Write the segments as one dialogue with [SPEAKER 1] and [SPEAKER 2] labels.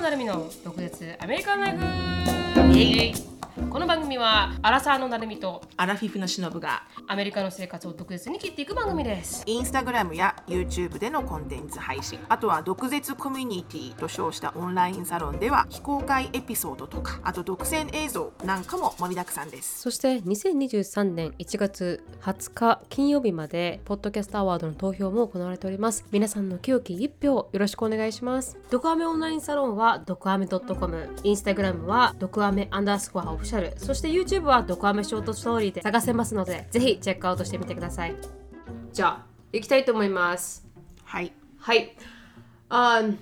[SPEAKER 1] 野成美の独舌アメリカンライフ。イエイ。この番組はアラサーの成美と
[SPEAKER 2] アラフィフのしのぶが
[SPEAKER 1] アメリカの生活を独舌に切っていく番組です。
[SPEAKER 2] インスタグラムや YouTube でのコンテンツ配信あとは毒舌コミュニティと称したオンラインサロンでは非公開エピソードとかあと独占映像なんかも盛りだくさんです。
[SPEAKER 1] そして2023年1月20日金曜日までポッドキャストアワードの投票も行われております。皆さんの清き一票よろしくお願いします。ドクアメオンラインサロンはドクアメ .com インスタグラムはドクアメアンダースコアオフィシャルそして YouTube はドクアメショートストーリーで探せますのでぜひチェックアウトしてみてください。じゃあ行きたいと思います。
[SPEAKER 2] はい。
[SPEAKER 1] はい。あー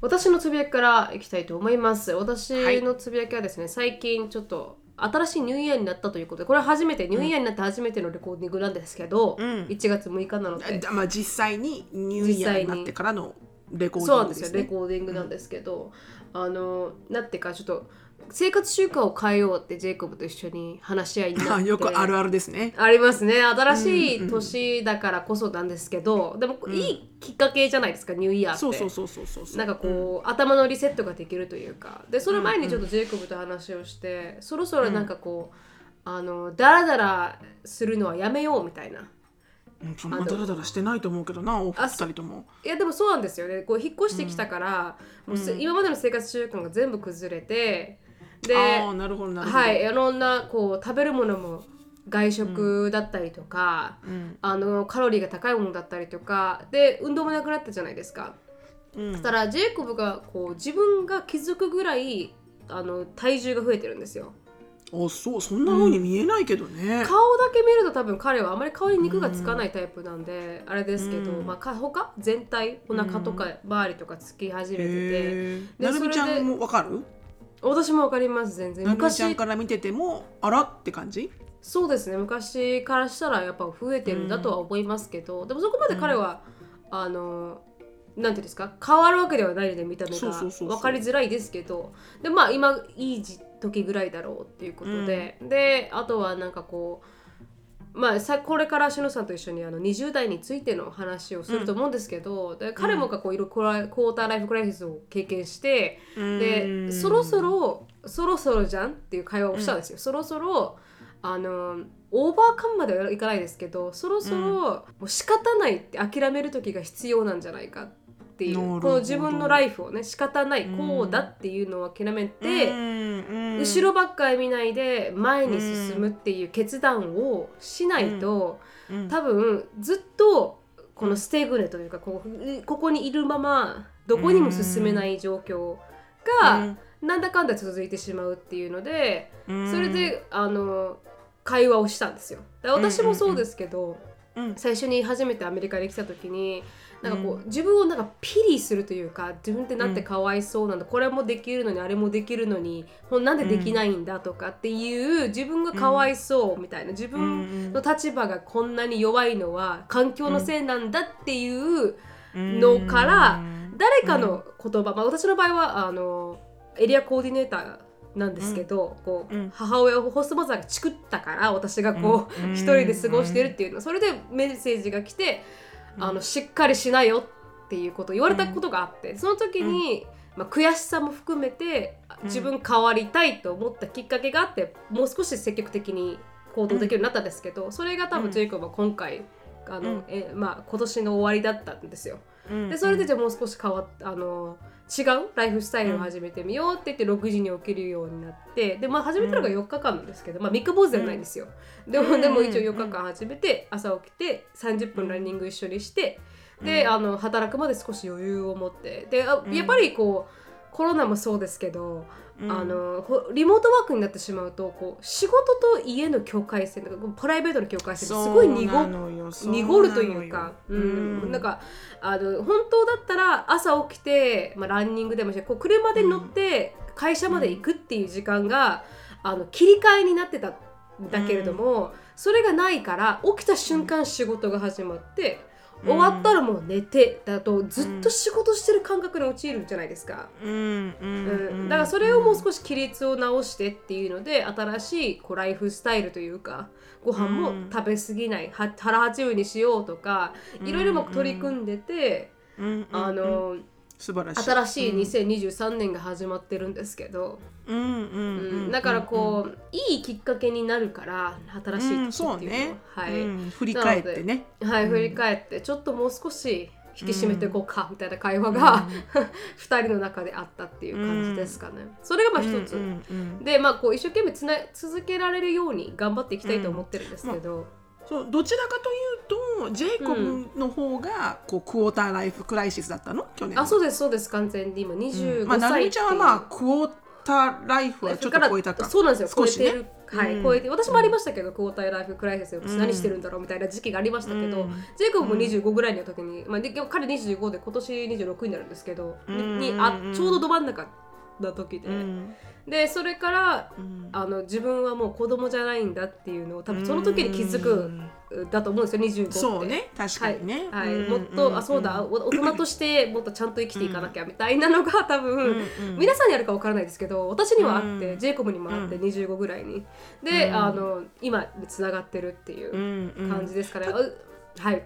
[SPEAKER 1] 私のつぶやきからいきたいと思います。私のつぶやきはですね、最近ちょっと新しいニューイヤーになったということでこれは初めてニューイヤーになって初めてのレコーディングなんですけど、
[SPEAKER 2] うん。
[SPEAKER 1] 1月6日なので。
[SPEAKER 2] あまあ実際にニューイヤーになってからのレコーデ
[SPEAKER 1] そうなんですよレ
[SPEAKER 2] ィングですね
[SPEAKER 1] コーディングなんですけど、あのなんていうかちょっと生活習慣を変えようってジェイコブと一緒に話し合いにな
[SPEAKER 2] あ
[SPEAKER 1] って。
[SPEAKER 2] よくあるあるですね。
[SPEAKER 1] ありますね。新しい年だからこそなんですけど、でもいいきっかけじゃないですかニューイヤーって。
[SPEAKER 2] そうそうそうそうそう
[SPEAKER 1] なんかこう、頭のリセットができるというか。でその前にちょっとジェイコブと話をして、そろそろなんかこう、あのダラダラするのはやめようみたいな。
[SPEAKER 2] うんそんなダラダラしてないと思うけどなお二
[SPEAKER 1] あそ
[SPEAKER 2] 人とも。
[SPEAKER 1] いやでもそうなんですよね。こう引っ越してきたから、もうす今までの生活習慣が全部崩れてで
[SPEAKER 2] ああなるほどなるほど。
[SPEAKER 1] はいいろんなこう食べるものも外食だったりとか、
[SPEAKER 2] うん。
[SPEAKER 1] あのカロリーが高いものだったりとかで運動もなくなったじゃないですか。
[SPEAKER 2] うん。
[SPEAKER 1] そしたらジェイコブがこう自分が気づくぐらいあの体重が増えてるんですよ。
[SPEAKER 2] あそうそんな風に見えないけどね、
[SPEAKER 1] 顔だけ見ると多分彼はあまり顔に肉がつかないタイプなんで、あれですけど、
[SPEAKER 2] うん。
[SPEAKER 1] まあか他？全体？お腹とか周りとかつき始めてて、
[SPEAKER 2] へえ
[SPEAKER 1] で
[SPEAKER 2] なるみちゃんもわかる？
[SPEAKER 1] 私もわかります全然。
[SPEAKER 2] なるみちゃん
[SPEAKER 1] 昔
[SPEAKER 2] から見ててもあらって感じ？
[SPEAKER 1] そうですね。昔からしたらやっぱ増えてるんだとは思いますけど、でもそこまで彼は、あのなんていうんですか？変わるわけではないので見た目が
[SPEAKER 2] そうそうそうそう。
[SPEAKER 1] 分かりづらいですけどでまあ今いい時時ぐらいだろうっていうことで、であとはなんかこうまあさこれからしのさんと一緒にあの20代についての話をすると思うんですけど、で彼もがこういろいろクォーターライフクライシスを経験して、でそろそろそろそろじゃんっていう会話をしたんですよ、そろそろあのオーバーカムまではいかないですけどそろそろもう仕方ないって諦める時が必要なんじゃないかっていうこの自分のライフをね仕方ないこうだっていうのを諦めて、後ろばっかり見ないで前に進むっていう決断をしないと、多分ずっとこのステグネというかこうここにいるままどこにも進めない状況がなんだかんだ続いてしまうっていうのでそれであの会話をしたんですよ。私もそうですけど、
[SPEAKER 2] うん。
[SPEAKER 1] 最初に初めてアメリカに来た時になんかこう、自分をなんかピリするというか自分ってなんてかわいそうなんだ、これもできるのにあれもできるのにほんなんでできないんだとかっていう自分がかわいそうみたいな自分の立場がこんなに弱いのは環境のせいなんだっていうのから誰かの言葉、まあ、私の場合はあのエリアコーディネーターなんですけど、こう
[SPEAKER 2] うん。
[SPEAKER 1] 母親をホストマザーが作ったから私がこう、
[SPEAKER 2] うん。
[SPEAKER 1] 一人で過ごしてるっていうの。それでメッセージが来て、あのしっかりしなよっていうことを言われたことがあって、その時に、まあ、悔しさも含めて自分変わりたいと思ったきっかけがあってもう少し積極的に行動できるようになったんですけど、それが多分ジェイコブは今回あの、
[SPEAKER 2] うん。
[SPEAKER 1] えまあ、今年の終わりだったんですよ。
[SPEAKER 2] うん
[SPEAKER 1] でそれでじゃあもう少し変わっあの違うライフスタイルを始めてみようって言って6時に起きるようになってでまあ始めたのが4日間なんですけど、まあ3日坊主ではないんですよ、でもでも一応4日間始めて朝起きて30分ランニング一緒にしてであの働くまで少し余裕を持ってであやっぱりこうコロナもそうですけど、あのほリモートワークになってしまうとこう仕事と家の境界線とかプライベートの境界線がすごい濁るというか、う
[SPEAKER 2] うん。
[SPEAKER 1] ん、なんかあの本当だったら朝起きて、まあ、ランニングでもしてこう車で乗って会社まで行くっていう時間が、あの切り替えになってたんだけれども、それがないから起きた瞬間仕事が始まって、終わったらもう寝てだとずっと仕事してる感覚に陥るじゃないですか。
[SPEAKER 2] うんうん
[SPEAKER 1] うん、だからそれをもう少し規律を直してっていうので新しいこうライフスタイルというかご飯も食べ過ぎない、は腹八分にしようとかいろいろも取り組んでて、
[SPEAKER 2] うん。
[SPEAKER 1] あの
[SPEAKER 2] 素晴らしい。
[SPEAKER 1] 新しい2023年が始まってるんですけど、
[SPEAKER 2] うんうんうん
[SPEAKER 1] だからこう、いいきっかけになるから新しい
[SPEAKER 2] うん
[SPEAKER 1] 時っていうの
[SPEAKER 2] ね、
[SPEAKER 1] は、はい、
[SPEAKER 2] うん振り返ってね。
[SPEAKER 1] はい、振り返ってちょっともう少し引き締めていこうかみたいな会話が、二人の中であったっていう感じですかね。それがまあ一つ、でまあこう一生懸命つな続けられるように頑張っていきたいと思ってるんですけど、
[SPEAKER 2] そうどちらかというとジェイコブの方がこうクォーターライフクライシスだったの？去年
[SPEAKER 1] あそうですそうです完全に。今25歳う、
[SPEAKER 2] まあ、なるみちゃんはまあクォーターライフはちょっと超えたか。
[SPEAKER 1] そうなんですよ。超
[SPEAKER 2] 少しね。
[SPEAKER 1] えてる、はい、
[SPEAKER 2] うん
[SPEAKER 1] 超えて私もありましたけど、クォーターライフクライシス。私何してるんだろうみたいな時期がありましたけど、
[SPEAKER 2] うん。
[SPEAKER 1] ジェイコブも25ぐらいの時に、まあ、で彼25で今年26になるんですけど、にあちょうどど真ん中な時で、
[SPEAKER 2] うん。
[SPEAKER 1] でそれから
[SPEAKER 2] うん。
[SPEAKER 1] あの自分はもう子供じゃないんだっていうのを多分その時に気づくだと思うんですよ25って。
[SPEAKER 2] そうね確かにね、
[SPEAKER 1] はい、
[SPEAKER 2] うん。
[SPEAKER 1] もっと、あそうだお大人としてもっとちゃんと生きていかなきゃみたいなのが多分、皆さんにあるか分からないですけど私にはあって、
[SPEAKER 2] うん。
[SPEAKER 1] ジェイコブにもあって、
[SPEAKER 2] うん。
[SPEAKER 1] 25ぐらいに。で、
[SPEAKER 2] うん。
[SPEAKER 1] あの今つながってるっていう感じですから、うはい、
[SPEAKER 2] 例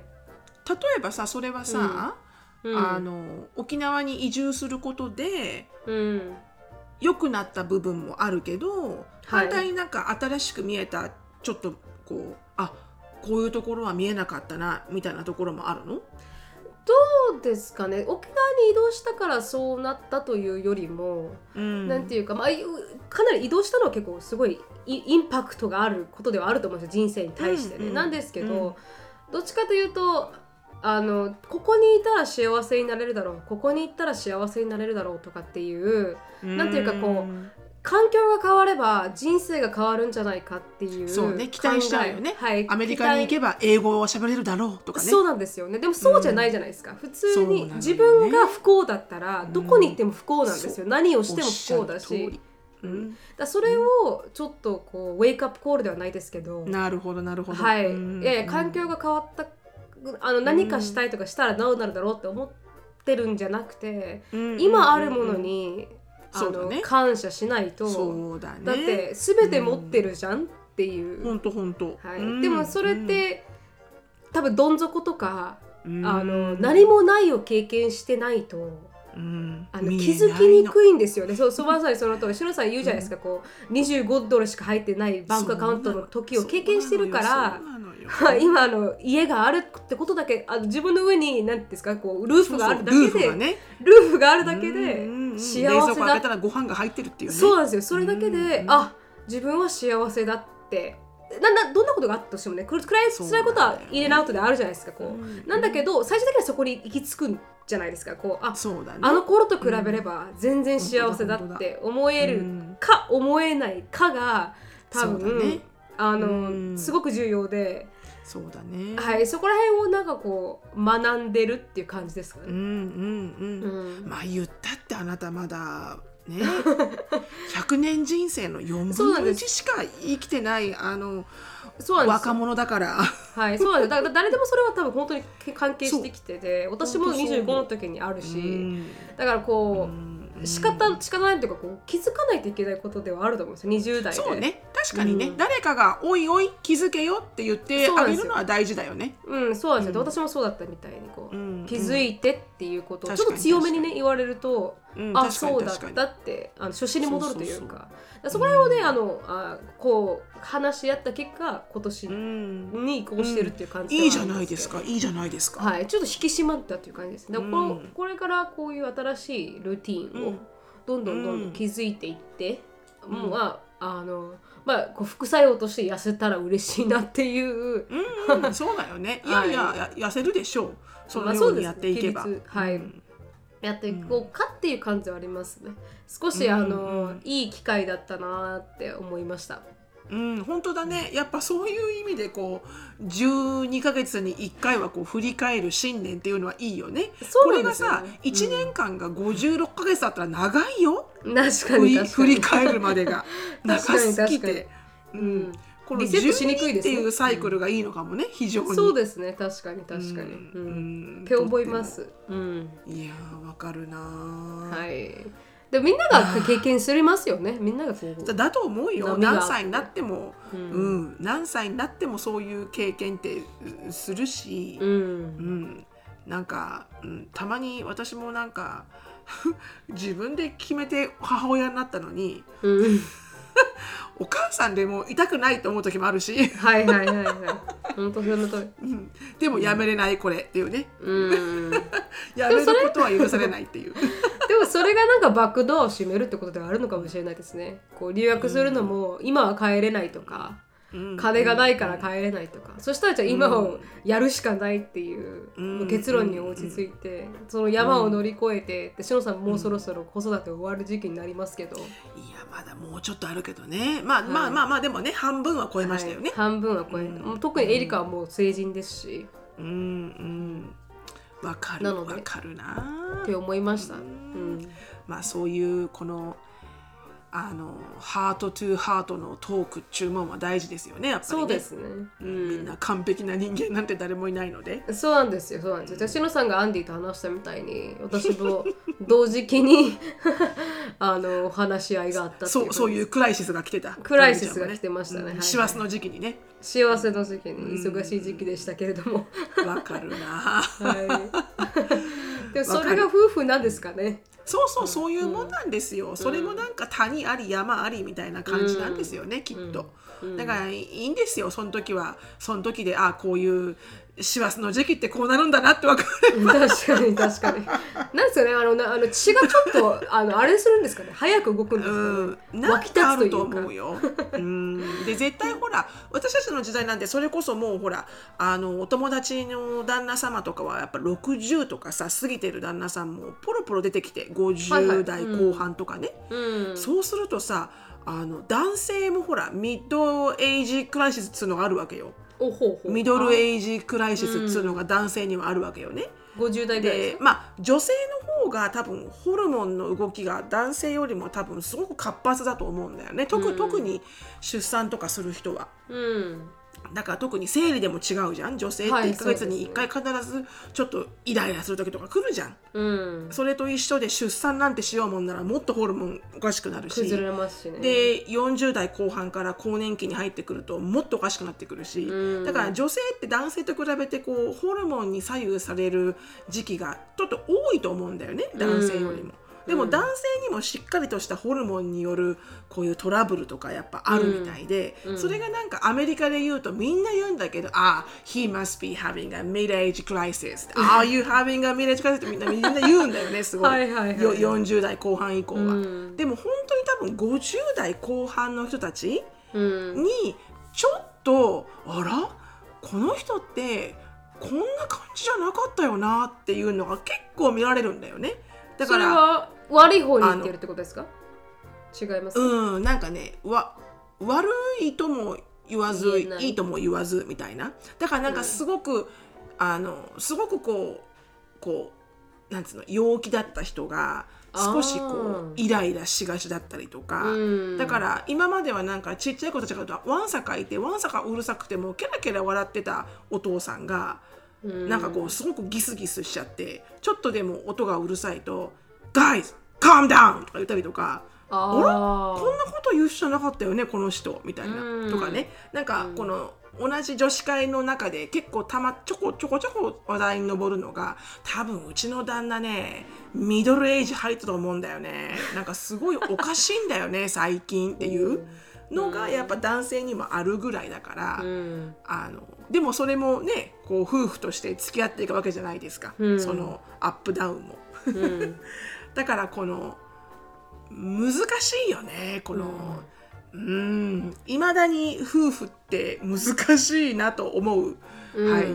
[SPEAKER 2] えばさそれはさ、
[SPEAKER 1] うん。
[SPEAKER 2] あの沖縄に移住することで
[SPEAKER 1] うん、
[SPEAKER 2] 良くなった部分もあるけど、反対になんか新しく見えたちょっとこうあこういうところは見えなかったなみたいなところもあるの？
[SPEAKER 1] どうですかね。沖縄に移動したからそうなったというよりも、
[SPEAKER 2] うん。
[SPEAKER 1] なんていうか、まあ、いかなり移動したのは結構すごいイインパクトがあることではあると思うんですよ人生に対してね。
[SPEAKER 2] うんうん
[SPEAKER 1] なんですけど、どっちかというとあのここにいたら幸せになれるだろうここに行ったら幸せになれるだろうとかっていうなんていうかこう環境が変われば人生が変わるんじゃないかっていう
[SPEAKER 2] そうね期待しちゃうよね。
[SPEAKER 1] はい、
[SPEAKER 2] アメリカに行けば英語を喋れるだろうとかね。
[SPEAKER 1] そうなんですよね。でもそうじゃないじゃないですか、普通
[SPEAKER 2] そうなのよね。
[SPEAKER 1] に自分が不幸だったら
[SPEAKER 2] ん
[SPEAKER 1] どこに行っても不幸なんですよ、
[SPEAKER 2] そう
[SPEAKER 1] 何をしても不幸だし。
[SPEAKER 2] うん。
[SPEAKER 1] だそれをちょっとこうウェイクアップコールではないですけど、
[SPEAKER 2] なるほどなるほど。
[SPEAKER 1] はい、
[SPEAKER 2] うん。
[SPEAKER 1] いやいや環境が変わったあの何かしたいとかしたらどうなるだろうって思ってるんじゃなくて、
[SPEAKER 2] うん
[SPEAKER 1] 今あるものに、あの
[SPEAKER 2] ね。
[SPEAKER 1] 感謝しないと
[SPEAKER 2] そうだね。
[SPEAKER 1] だって全て持ってるじゃんっていう、
[SPEAKER 2] ほんとほんと。
[SPEAKER 1] はい。
[SPEAKER 2] うん
[SPEAKER 1] でもそれって、多分どん底とか、
[SPEAKER 2] うん。
[SPEAKER 1] あの何もないを経験してないと。
[SPEAKER 2] うん。
[SPEAKER 1] あの気づきにくいんですよね。そう、そうまさにその通り、しのさん言うじゃないですか、こう25ドルしか入ってないバンクアカウントの時を経験してるから
[SPEAKER 2] そう、なのよ
[SPEAKER 1] はい今あの家があるってことだけあの自分の上に何ですかこうルーフがあるだけで
[SPEAKER 2] ルーフがね。
[SPEAKER 1] ルーフがあるだけで
[SPEAKER 2] うん。うんうん
[SPEAKER 1] 幸
[SPEAKER 2] 冷蔵
[SPEAKER 1] せだ
[SPEAKER 2] 庫開けたらご飯が入ってるっていうね。
[SPEAKER 1] そうなんですよ。それだけで、
[SPEAKER 2] うん
[SPEAKER 1] あ自分は幸せだって。ななどんなことがあったとしてもねく暗い辛いことはインアウトであるじゃないですかこう、
[SPEAKER 2] うん。
[SPEAKER 1] なんだけど最終的にはそこに行き着くんじゃないですか。こうあ
[SPEAKER 2] そうだね。
[SPEAKER 1] あの頃と比べれば全然幸せだって思えるか思えないかが多分、
[SPEAKER 2] だね。
[SPEAKER 1] あの、
[SPEAKER 2] うん。
[SPEAKER 1] すごく重要で、
[SPEAKER 2] そうだね。
[SPEAKER 1] はい、そこら辺をなんかこう学んでるっていう感じですかね。
[SPEAKER 2] うんうんうん。
[SPEAKER 1] うん。
[SPEAKER 2] まあ言ったってあなたまだね。100年人生の4分の1
[SPEAKER 1] そうなんです。
[SPEAKER 2] しか生きてないあの
[SPEAKER 1] そう
[SPEAKER 2] 若
[SPEAKER 1] よ。
[SPEAKER 2] 者だから。
[SPEAKER 1] はい、そうなんです。だから誰でもそれは多分本当に関係してきてて、私も
[SPEAKER 2] 本当そう。
[SPEAKER 1] 25の時にあるし、
[SPEAKER 2] うん。
[SPEAKER 1] だからこう、
[SPEAKER 2] うん
[SPEAKER 1] 仕方仕方ないというかこう気づかないといけないことではあると思うんですよ。20代で。
[SPEAKER 2] そうね確かにね、
[SPEAKER 1] うん
[SPEAKER 2] 誰かが「おいおい気づけよ」って言ってあげるのは大事だよね。
[SPEAKER 1] うん、そうなんですよ。
[SPEAKER 2] うん
[SPEAKER 1] 私もそうだったみたいにこう、
[SPEAKER 2] うん
[SPEAKER 1] 気づいてっていうことをちょっと強めにね言われると、あそうだったってあの初心に戻るというか。そそこら辺をね、あのあこう話し合った結果今年
[SPEAKER 2] うん。
[SPEAKER 1] に移行してるっていう感じ
[SPEAKER 2] いいじゃないですか。いいじゃないですか。
[SPEAKER 1] はい、ちょっと引き締まったっていう感じです。ね。だからここれからこういう新しいルーティンを
[SPEAKER 2] うん。
[SPEAKER 1] どんどんどんど
[SPEAKER 2] うん
[SPEAKER 1] ん気づいていって、
[SPEAKER 2] うん。
[SPEAKER 1] もうまああのまあこう副作用として痩せたら嬉しいなっていう。
[SPEAKER 2] うんうん、そうだよね。いやいや、や痩せるでしょう。そのようにやっていけば。
[SPEAKER 1] ねはい
[SPEAKER 2] うん
[SPEAKER 1] やっていこうかっていう感じはありますね。少し、
[SPEAKER 2] うん
[SPEAKER 1] あの、
[SPEAKER 2] うん
[SPEAKER 1] いい機会だったなって思いました。
[SPEAKER 2] うん、本当だね。やっぱそういう意味でこう12ヶ月に1回はこう振り返る新年っていうのはいいよね。
[SPEAKER 1] そう
[SPEAKER 2] これが
[SPEAKER 1] なんですよ、
[SPEAKER 2] さ、1年間が56ヶ月だったら長いよ。
[SPEAKER 1] うん確か
[SPEAKER 2] 振り
[SPEAKER 1] に確かに
[SPEAKER 2] 振り返るまでが 長すぎて。う
[SPEAKER 1] うん
[SPEAKER 2] ん、この
[SPEAKER 1] リセットしにくい
[SPEAKER 2] 12
[SPEAKER 1] ですね
[SPEAKER 2] っていうサイクルがいいのかもね、非常に。
[SPEAKER 1] そうですね確かに確かに。
[SPEAKER 2] う
[SPEAKER 1] うん
[SPEAKER 2] ん
[SPEAKER 1] って思いま。す。うん
[SPEAKER 2] いやーわかるなー。
[SPEAKER 1] はい。でみんなが経験すりますよね。みんなが。
[SPEAKER 2] だだと思うよ何歳になっても、
[SPEAKER 1] う
[SPEAKER 2] うんん何歳になってもそういう経験ってうするし
[SPEAKER 1] う、
[SPEAKER 2] うん
[SPEAKER 1] ん。
[SPEAKER 2] なんか、うん、たまに私もなんか 自分で決めて母親になったのに
[SPEAKER 1] うん
[SPEAKER 2] お母さんでも痛くないと思う時もあるし。
[SPEAKER 1] はいはいはいはい。本当その通り。
[SPEAKER 2] うん。でもやめれないこれっていうね。
[SPEAKER 1] うん。
[SPEAKER 2] やめることは許されないっていう。
[SPEAKER 1] でもそれがなんかバックドアを閉めるってことではあるのかもしれないですね。こう留学するのも今は帰れないとか、
[SPEAKER 2] うん
[SPEAKER 1] 金がないから帰れないとか、そしたらじゃあ今をやるしかないっていう
[SPEAKER 2] うん
[SPEAKER 1] 結論に落ち着いて、その山を乗り越えて、でしのさんもうそろそろ子育て終わる時期になりますけど、
[SPEAKER 2] いやまだもうちょっとあるけどね。まあ、まあまあまあでもね半分は超えましたよね。
[SPEAKER 1] はい、半分は超えて、
[SPEAKER 2] うん。
[SPEAKER 1] 特にエリカはもう成人ですし、
[SPEAKER 2] うんうん。わかる。わかるな。
[SPEAKER 1] って思いました、
[SPEAKER 2] う
[SPEAKER 1] うんん。
[SPEAKER 2] まあそういうこのあのハートトゥハートのトーク注文は大事ですよねやっぱりね。
[SPEAKER 1] そうですね、うん
[SPEAKER 2] みんな完璧な人間なんて誰もいないので。
[SPEAKER 1] そうなんですよそうなんですよ。のさんがアンディと話したみたいに私も同時期に あの話し合いがあった
[SPEAKER 2] そうそういうクライシスが来てた。
[SPEAKER 1] クライシスが来てましたね。はいはい。
[SPEAKER 2] 師走の時期にね。
[SPEAKER 1] 幸せの時期に忙しい時期でしたけれども、
[SPEAKER 2] わかるな。
[SPEAKER 1] はい、でもそれが夫婦なんですかね
[SPEAKER 2] そうそうそういうもんなんですよ、それもなんか谷あり山ありみたいな感じなんですよね、きっと、だからいいんですよその時は。その時であこういう師走の時期ってこうなるんだなって分かる
[SPEAKER 1] 確かに確かに。なんですかねあのなあの血がちょっとあのあれするんですかね？早く動くんですかね、
[SPEAKER 2] うん、な
[SPEAKER 1] き立
[SPEAKER 2] かあると
[SPEAKER 1] つというか。
[SPEAKER 2] 思うよ。うん、で絶対ほら私たちの時代なんてそれこそもうほらあのお友達の旦那様とかはやっぱ60とかさ過ぎてる旦那さんもポロポロ出てきて
[SPEAKER 1] はいはい
[SPEAKER 2] 50代後半とかね、
[SPEAKER 1] うん。
[SPEAKER 2] そうするとさあの男性もほらミッドエイジクライシスっつうのがあるわけよ。ミドルエイジクライシスっつうのが男性にはあるわけよね。
[SPEAKER 1] 50代ぐらいで
[SPEAKER 2] まあ女性の方が多分ホルモンの動きが男性よりも多分すごく活発だと思うんだよね。特,、特に出産とかする人は。
[SPEAKER 1] うん
[SPEAKER 2] だから特に生理でも違うじゃん。女性って
[SPEAKER 1] はい
[SPEAKER 2] 1ヶ月に1回必ずちょっとイライラする時とか来るじゃん。
[SPEAKER 1] うん。
[SPEAKER 2] それと一緒で出産なんてしようもんならもっとホルモンおかしくなるし。
[SPEAKER 1] ね。
[SPEAKER 2] で40代後半から更年期に入ってくるともっとおかしくなってくるし。
[SPEAKER 1] うん。
[SPEAKER 2] だから女性って男性と比べてこうホルモンに左右される時期がちょっと多いと思うんだよね。男性よりも。でも男性にもしっかりとしたホルモンによるこういうトラブルとかやっぱあるみたいで、それがなんかアメリカで言うとみんな言うんだけど「ああ he must be having a mid-age crisis」「Are you having a mid-age crisis」ってみんなみんな言うんだよねすごい。
[SPEAKER 1] はいはいはい
[SPEAKER 2] よ40代後半以降は。
[SPEAKER 1] うん。
[SPEAKER 2] でも本当に多分50代後半の人たち
[SPEAKER 1] うん。
[SPEAKER 2] にちょっとあら？この人ってこんな感じじゃなかったよなっていうのが結構見られるんだよね。だ
[SPEAKER 1] そ
[SPEAKER 2] から
[SPEAKER 1] 悪い方に言ってるってことですか？違いますか？
[SPEAKER 2] うんなんかねわ悪いとも言わず
[SPEAKER 1] い。
[SPEAKER 2] いいとも言わずみたいな。だからなんかすごく、あのすごくこうこうなんつうの陽気だった人が少しこうイライラしがちだったりとか、
[SPEAKER 1] うん。
[SPEAKER 2] だから今まではなんかちっちゃい子たちがわんさかいてわんさかうるさくてもケラケラ笑ってたお父さんが、
[SPEAKER 1] うん。
[SPEAKER 2] なんかこうすごくギスギスしちゃってちょっとでも音がうるさいと「Guys calm down!」とか言ったりとか「
[SPEAKER 1] あ
[SPEAKER 2] こん
[SPEAKER 1] ー
[SPEAKER 2] なこと言う人じゃなかったよねこの人」みたいな、
[SPEAKER 1] うん。
[SPEAKER 2] とかね。なんかこの同じ女子会の中で結構たまちょこちょこちょこ話題に上るのが多分うちの旦那ねミドルエイジ入ったと思うんだよね。なんかすごいおかしいんだよね最近っていうのがやっぱ男性にもあるぐらいだから、
[SPEAKER 1] うん。
[SPEAKER 2] あのでもそれもねこう夫婦として付き合っていくわけじゃないですか、
[SPEAKER 1] うん。
[SPEAKER 2] そのアップダウンも。
[SPEAKER 1] うん
[SPEAKER 2] だからこの難しいよねこのうん。いまだに夫婦って難しいなと思う、
[SPEAKER 1] うん。
[SPEAKER 2] はい。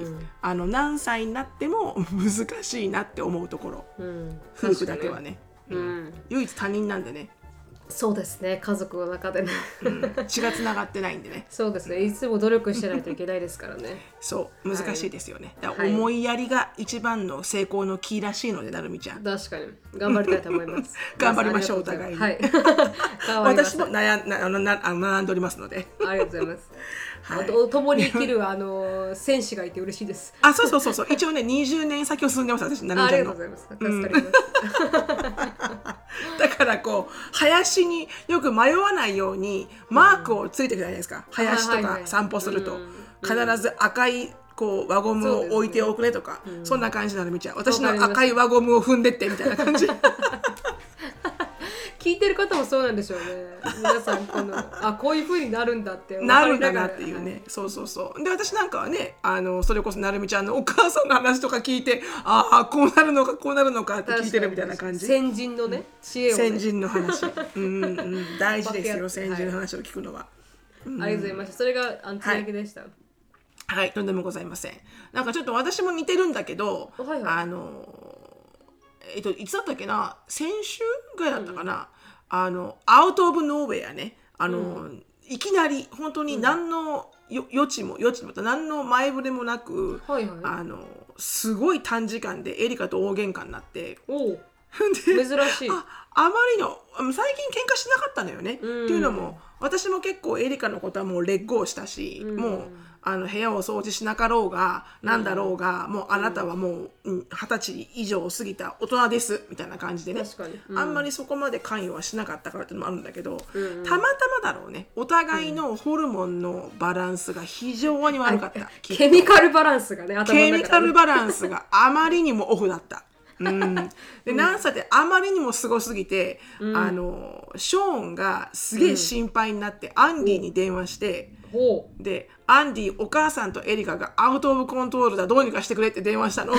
[SPEAKER 2] あの何歳になっても 難しいなって思うところ。
[SPEAKER 1] うん。
[SPEAKER 2] 夫婦だけはね、
[SPEAKER 1] う
[SPEAKER 2] うん
[SPEAKER 1] ん。
[SPEAKER 2] 唯一他人なんでね、
[SPEAKER 1] そうですね。家族の中でね。
[SPEAKER 2] うん。血がつながってないんでね。
[SPEAKER 1] そうですね。いつも努力してないといけないですからね。
[SPEAKER 2] そう。難しいですよね、
[SPEAKER 1] はい。
[SPEAKER 2] 思いやりが一番の成功のキーらしいのでなるみちゃん。
[SPEAKER 1] 確かに。頑張りたいと思います。
[SPEAKER 2] 頑張りましょうお互い
[SPEAKER 1] ますはい。
[SPEAKER 2] 私も悩んなあのなんでおりますので。
[SPEAKER 1] ありがとうございます、
[SPEAKER 2] はい
[SPEAKER 1] あと共に生きる あの戦士がいて嬉しいです。
[SPEAKER 2] あそうそうそうそう。一応ね20年先を進んでます私な
[SPEAKER 1] あありがとうございます。助かります、
[SPEAKER 2] だからこう林によく迷わないようにマークをついてるじゃないですか、林とか散歩すると、
[SPEAKER 1] うん。
[SPEAKER 2] 必ず赤いこう輪ゴムを置いておくねとか。そ,、
[SPEAKER 1] うん。
[SPEAKER 2] んな感じなのみちゃん。私の赤い輪ゴムを踏んでってみたいな感じ
[SPEAKER 1] 聞いてる方もそうなんでしょうね。皆さんこのあこういう風になるんだって分
[SPEAKER 2] なるんだなっていうね、そうそうそう。で私なんかはねあのそれこそなるみちゃんのお母さんの話とか聞いてああこうなるのかこうなるのかって聞いてるみたいな感じ。
[SPEAKER 1] 先人のね知恵をね、
[SPEAKER 2] 先人の話。うんうん大事ですよ先人の話を聞くのは。
[SPEAKER 1] ありがとうございましたそれがあのつなぎでした、
[SPEAKER 2] はい、とんでもございません。なんかちょっと私も似てるんだけど、
[SPEAKER 1] はいはい。
[SPEAKER 2] あのえっといつだったっけな、先週ぐらいだったかな、あのアウトオブノーウェアね、あの、いきなり本当に何のよ余地も余地も何の前触れもなく、
[SPEAKER 1] はいはい。
[SPEAKER 2] あのすごい短時間でエリカと大喧嘩になって、
[SPEAKER 1] 珍しい。
[SPEAKER 2] ああまりの最近喧嘩しなかったのよね。
[SPEAKER 1] うん。
[SPEAKER 2] っていうのも私も結構エリカのことはもうレッグをしたし、
[SPEAKER 1] うん。
[SPEAKER 2] もうあの部屋を掃除しなかろうがなんだろうが、もうあなたはもううん二十、歳以上過ぎた大人ですみたいな感じでね。
[SPEAKER 1] 確かに、
[SPEAKER 2] あんまりそこまで関与はしなかったからっていうのもあるんだけど、
[SPEAKER 1] うん。
[SPEAKER 2] たまたまだろうね。お互いのホルモンのバランスが非常に悪かった、
[SPEAKER 1] ケミカルバランスがね
[SPEAKER 2] ケミカルバランスがあまりにもオフだった。うん、でなんさてあまりにもすごすぎて、あのショーンがすげえ心配になって、アンディに電話して、
[SPEAKER 1] ほ
[SPEAKER 2] でアンディお母さんとエリカがアウト・オブ・コントロールだどうにかしてくれって電話したの。
[SPEAKER 1] う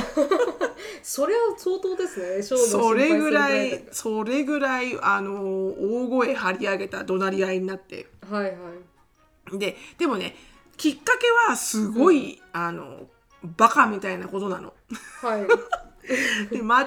[SPEAKER 1] それは相当ですね。
[SPEAKER 2] それぐらいそれぐらいあの大声張り上げた怒鳴り合いになって。
[SPEAKER 1] はいはい。
[SPEAKER 2] ででもねきっかけはすごい、あのバカみたいなことなの。
[SPEAKER 1] はい。
[SPEAKER 2] で間違いな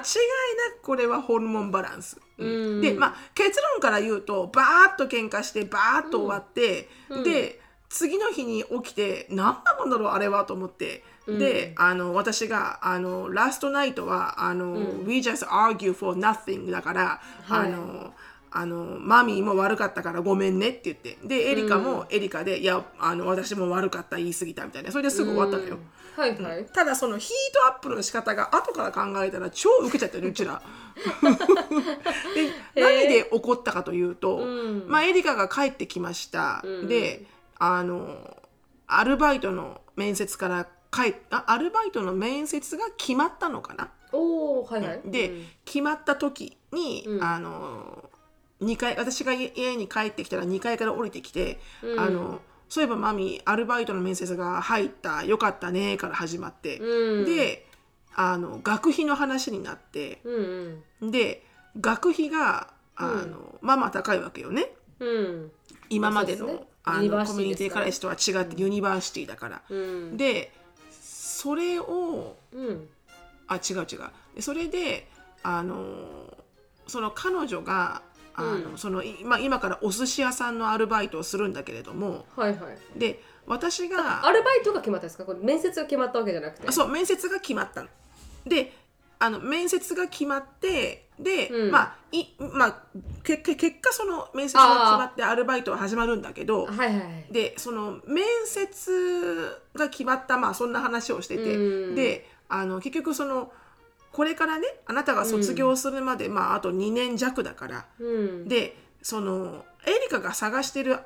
[SPEAKER 2] くこれはホルモンバランス。
[SPEAKER 1] うん。
[SPEAKER 2] で、まあ、結論から言うとバーッと喧嘩してバーッと終わって、
[SPEAKER 1] うん。
[SPEAKER 2] で次の日に起きて何なんだろうあれはと思って。であの私があのラストナイトはあの、We just argue for nothing だから、
[SPEAKER 1] はい。
[SPEAKER 2] あのあのマミーも悪かったからごめんねって言って。でエリカもエリカで、いやあの私も悪かった言い過ぎたみたいな。それですぐ終わったのよ。
[SPEAKER 1] はいはい。
[SPEAKER 2] ただそのヒートアップの仕方が後から考えたら超ウケちゃったよねうちら。で何で怒ったかというと、
[SPEAKER 1] うん。
[SPEAKER 2] まあ、エリカが帰ってきました、
[SPEAKER 1] うん。
[SPEAKER 2] であのアルバイトの面接から帰っあアルバイトの面接が決まったのかな、
[SPEAKER 1] おおはいはい。
[SPEAKER 2] で、
[SPEAKER 1] うん。
[SPEAKER 2] 決まった時に、
[SPEAKER 1] うん。
[SPEAKER 2] あの2階私が家家に帰ってきたら2階から降りてきて、
[SPEAKER 1] うん。
[SPEAKER 2] あのそういえばマミーアルバイトの面接が入ったよかったねから始まって、
[SPEAKER 1] うん。
[SPEAKER 2] であの学費の話になって。
[SPEAKER 1] うんうん。
[SPEAKER 2] で学費があの、まあまあ高いわけよね。
[SPEAKER 1] うん。
[SPEAKER 2] 今までのあのコミュニ
[SPEAKER 1] ティ
[SPEAKER 2] カレッジとは違ってユニバーシティだから。
[SPEAKER 1] うん。
[SPEAKER 2] でそれを
[SPEAKER 1] うん。
[SPEAKER 2] あ違う違う。でそれであのその彼女があの、
[SPEAKER 1] うん。
[SPEAKER 2] そのいまあ今からお寿司屋さんのアルバイトをするんだけれども
[SPEAKER 1] はいはい。
[SPEAKER 2] で私が
[SPEAKER 1] アルバイトが決まったんですか？これ面接が決まったわけじゃなくて。
[SPEAKER 2] あそう面接が決まったの。であの面接が決まってで、
[SPEAKER 1] うん。
[SPEAKER 2] まあいまあけけ結果その面接が決まってアルバイトは始まるんだけど
[SPEAKER 1] はいはい
[SPEAKER 2] でその面接が決まったまあそんな話をしてて、
[SPEAKER 1] うん。
[SPEAKER 2] であの結局そのこれからねあなたが卒業するまで、まああと2年弱だから
[SPEAKER 1] うん。
[SPEAKER 2] でそのエリカが探してるあ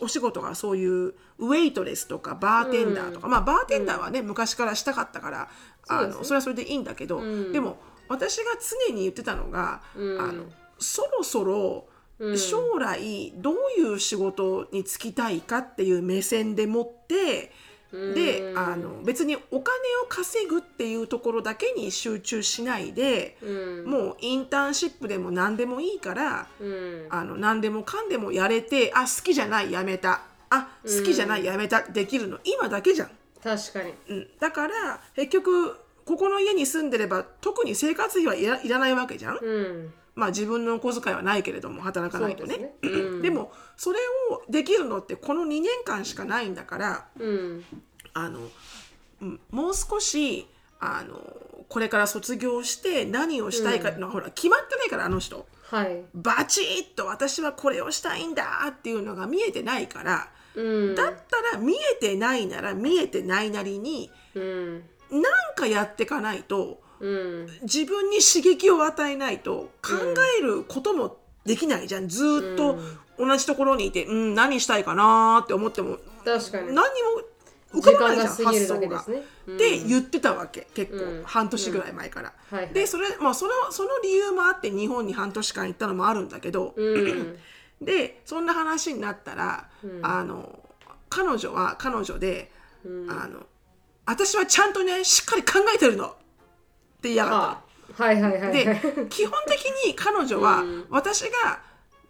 [SPEAKER 2] お仕事がそういうウェイトレスとかバーテンダーとか、
[SPEAKER 1] うん。
[SPEAKER 2] まあバーテンダーはね、昔からしたかったからあのそれはそれでいいんだけど、
[SPEAKER 1] うん。
[SPEAKER 2] でも私が常に言ってたのが、
[SPEAKER 1] うん。
[SPEAKER 2] あのそろそろ
[SPEAKER 1] うん。
[SPEAKER 2] 将来どういう仕事に就きたいかっていう目線でもって、で
[SPEAKER 1] うん。
[SPEAKER 2] あの別にお金を稼ぐっていうところだけに集中しないで、
[SPEAKER 1] うん。
[SPEAKER 2] もうインターンシップでも何でもいいから
[SPEAKER 1] うん。
[SPEAKER 2] あの何でもかんでもやれてあ好きじゃないやめた。あ好きじゃないやめた。できるの。今だけじゃん。
[SPEAKER 1] 確かに。
[SPEAKER 2] うん、だから結局ここの家に住んでれば特に生活費はいらいらないわけじゃん。
[SPEAKER 1] うん
[SPEAKER 2] まあ自分のお小遣いはないけれども働かないとね。
[SPEAKER 1] ね。うん。
[SPEAKER 2] でもそれをできるのってこの2年間しかないんだから
[SPEAKER 1] うん。
[SPEAKER 2] あの、うんもう少しあのこれから卒業して何をしたいかっていうのは、ほら決まってないからあの人。
[SPEAKER 1] はい。
[SPEAKER 2] バチッと私はこれをしたいんだっていうのが見えてないから、
[SPEAKER 1] うん。
[SPEAKER 2] だったら見えてないなら見えてないなりに
[SPEAKER 1] うん。
[SPEAKER 2] 何かやっていかないと
[SPEAKER 1] うん。
[SPEAKER 2] 自分に刺激を与えないと考えることもできないじゃん、ずーっと同じところにいて、うん、何したいかなーって思っても
[SPEAKER 1] 確かに。
[SPEAKER 2] 何にも浮かばないじゃん発想が。って言ってたわけ結構、
[SPEAKER 1] うん。
[SPEAKER 2] 半年ぐらい前から。
[SPEAKER 1] はいはい。
[SPEAKER 2] でそれ、まあ、そのその理由もあって日本に半年間行ったのもあるんだけど、
[SPEAKER 1] うん。
[SPEAKER 2] でそんな話になったら、あの彼女は彼女で、あの私はちゃんとねしっかり考えてるのってやがったの。
[SPEAKER 1] ははいはいはい。
[SPEAKER 2] で基本的に彼女は
[SPEAKER 1] うん
[SPEAKER 2] 私が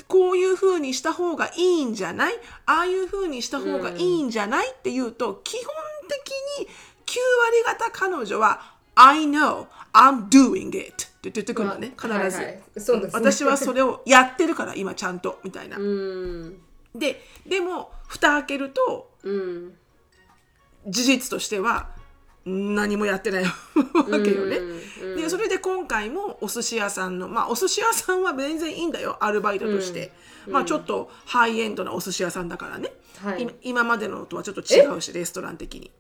[SPEAKER 2] こういう風にした方がいいんじゃない？ああいう風にした方がいいんじゃない？って言うと基本的に9割方彼女は I know I'm doing it って言ってくるのね必ず、
[SPEAKER 1] はいはいそうですね
[SPEAKER 2] 私はそれをやってるから今ちゃんとみたいな、
[SPEAKER 1] うん。
[SPEAKER 2] ででも蓋開けると
[SPEAKER 1] うん。
[SPEAKER 2] 事実としては何もやってない わけよね。
[SPEAKER 1] うん
[SPEAKER 2] でそれで今回もお寿司屋さんのまあお寿司屋さんは全然いいんだよ。アルバイトとして、まあちょっとハイエンドなお寿司屋さんだからね、
[SPEAKER 1] はい。
[SPEAKER 2] い今までのとはちょっと違うしレストラン的に。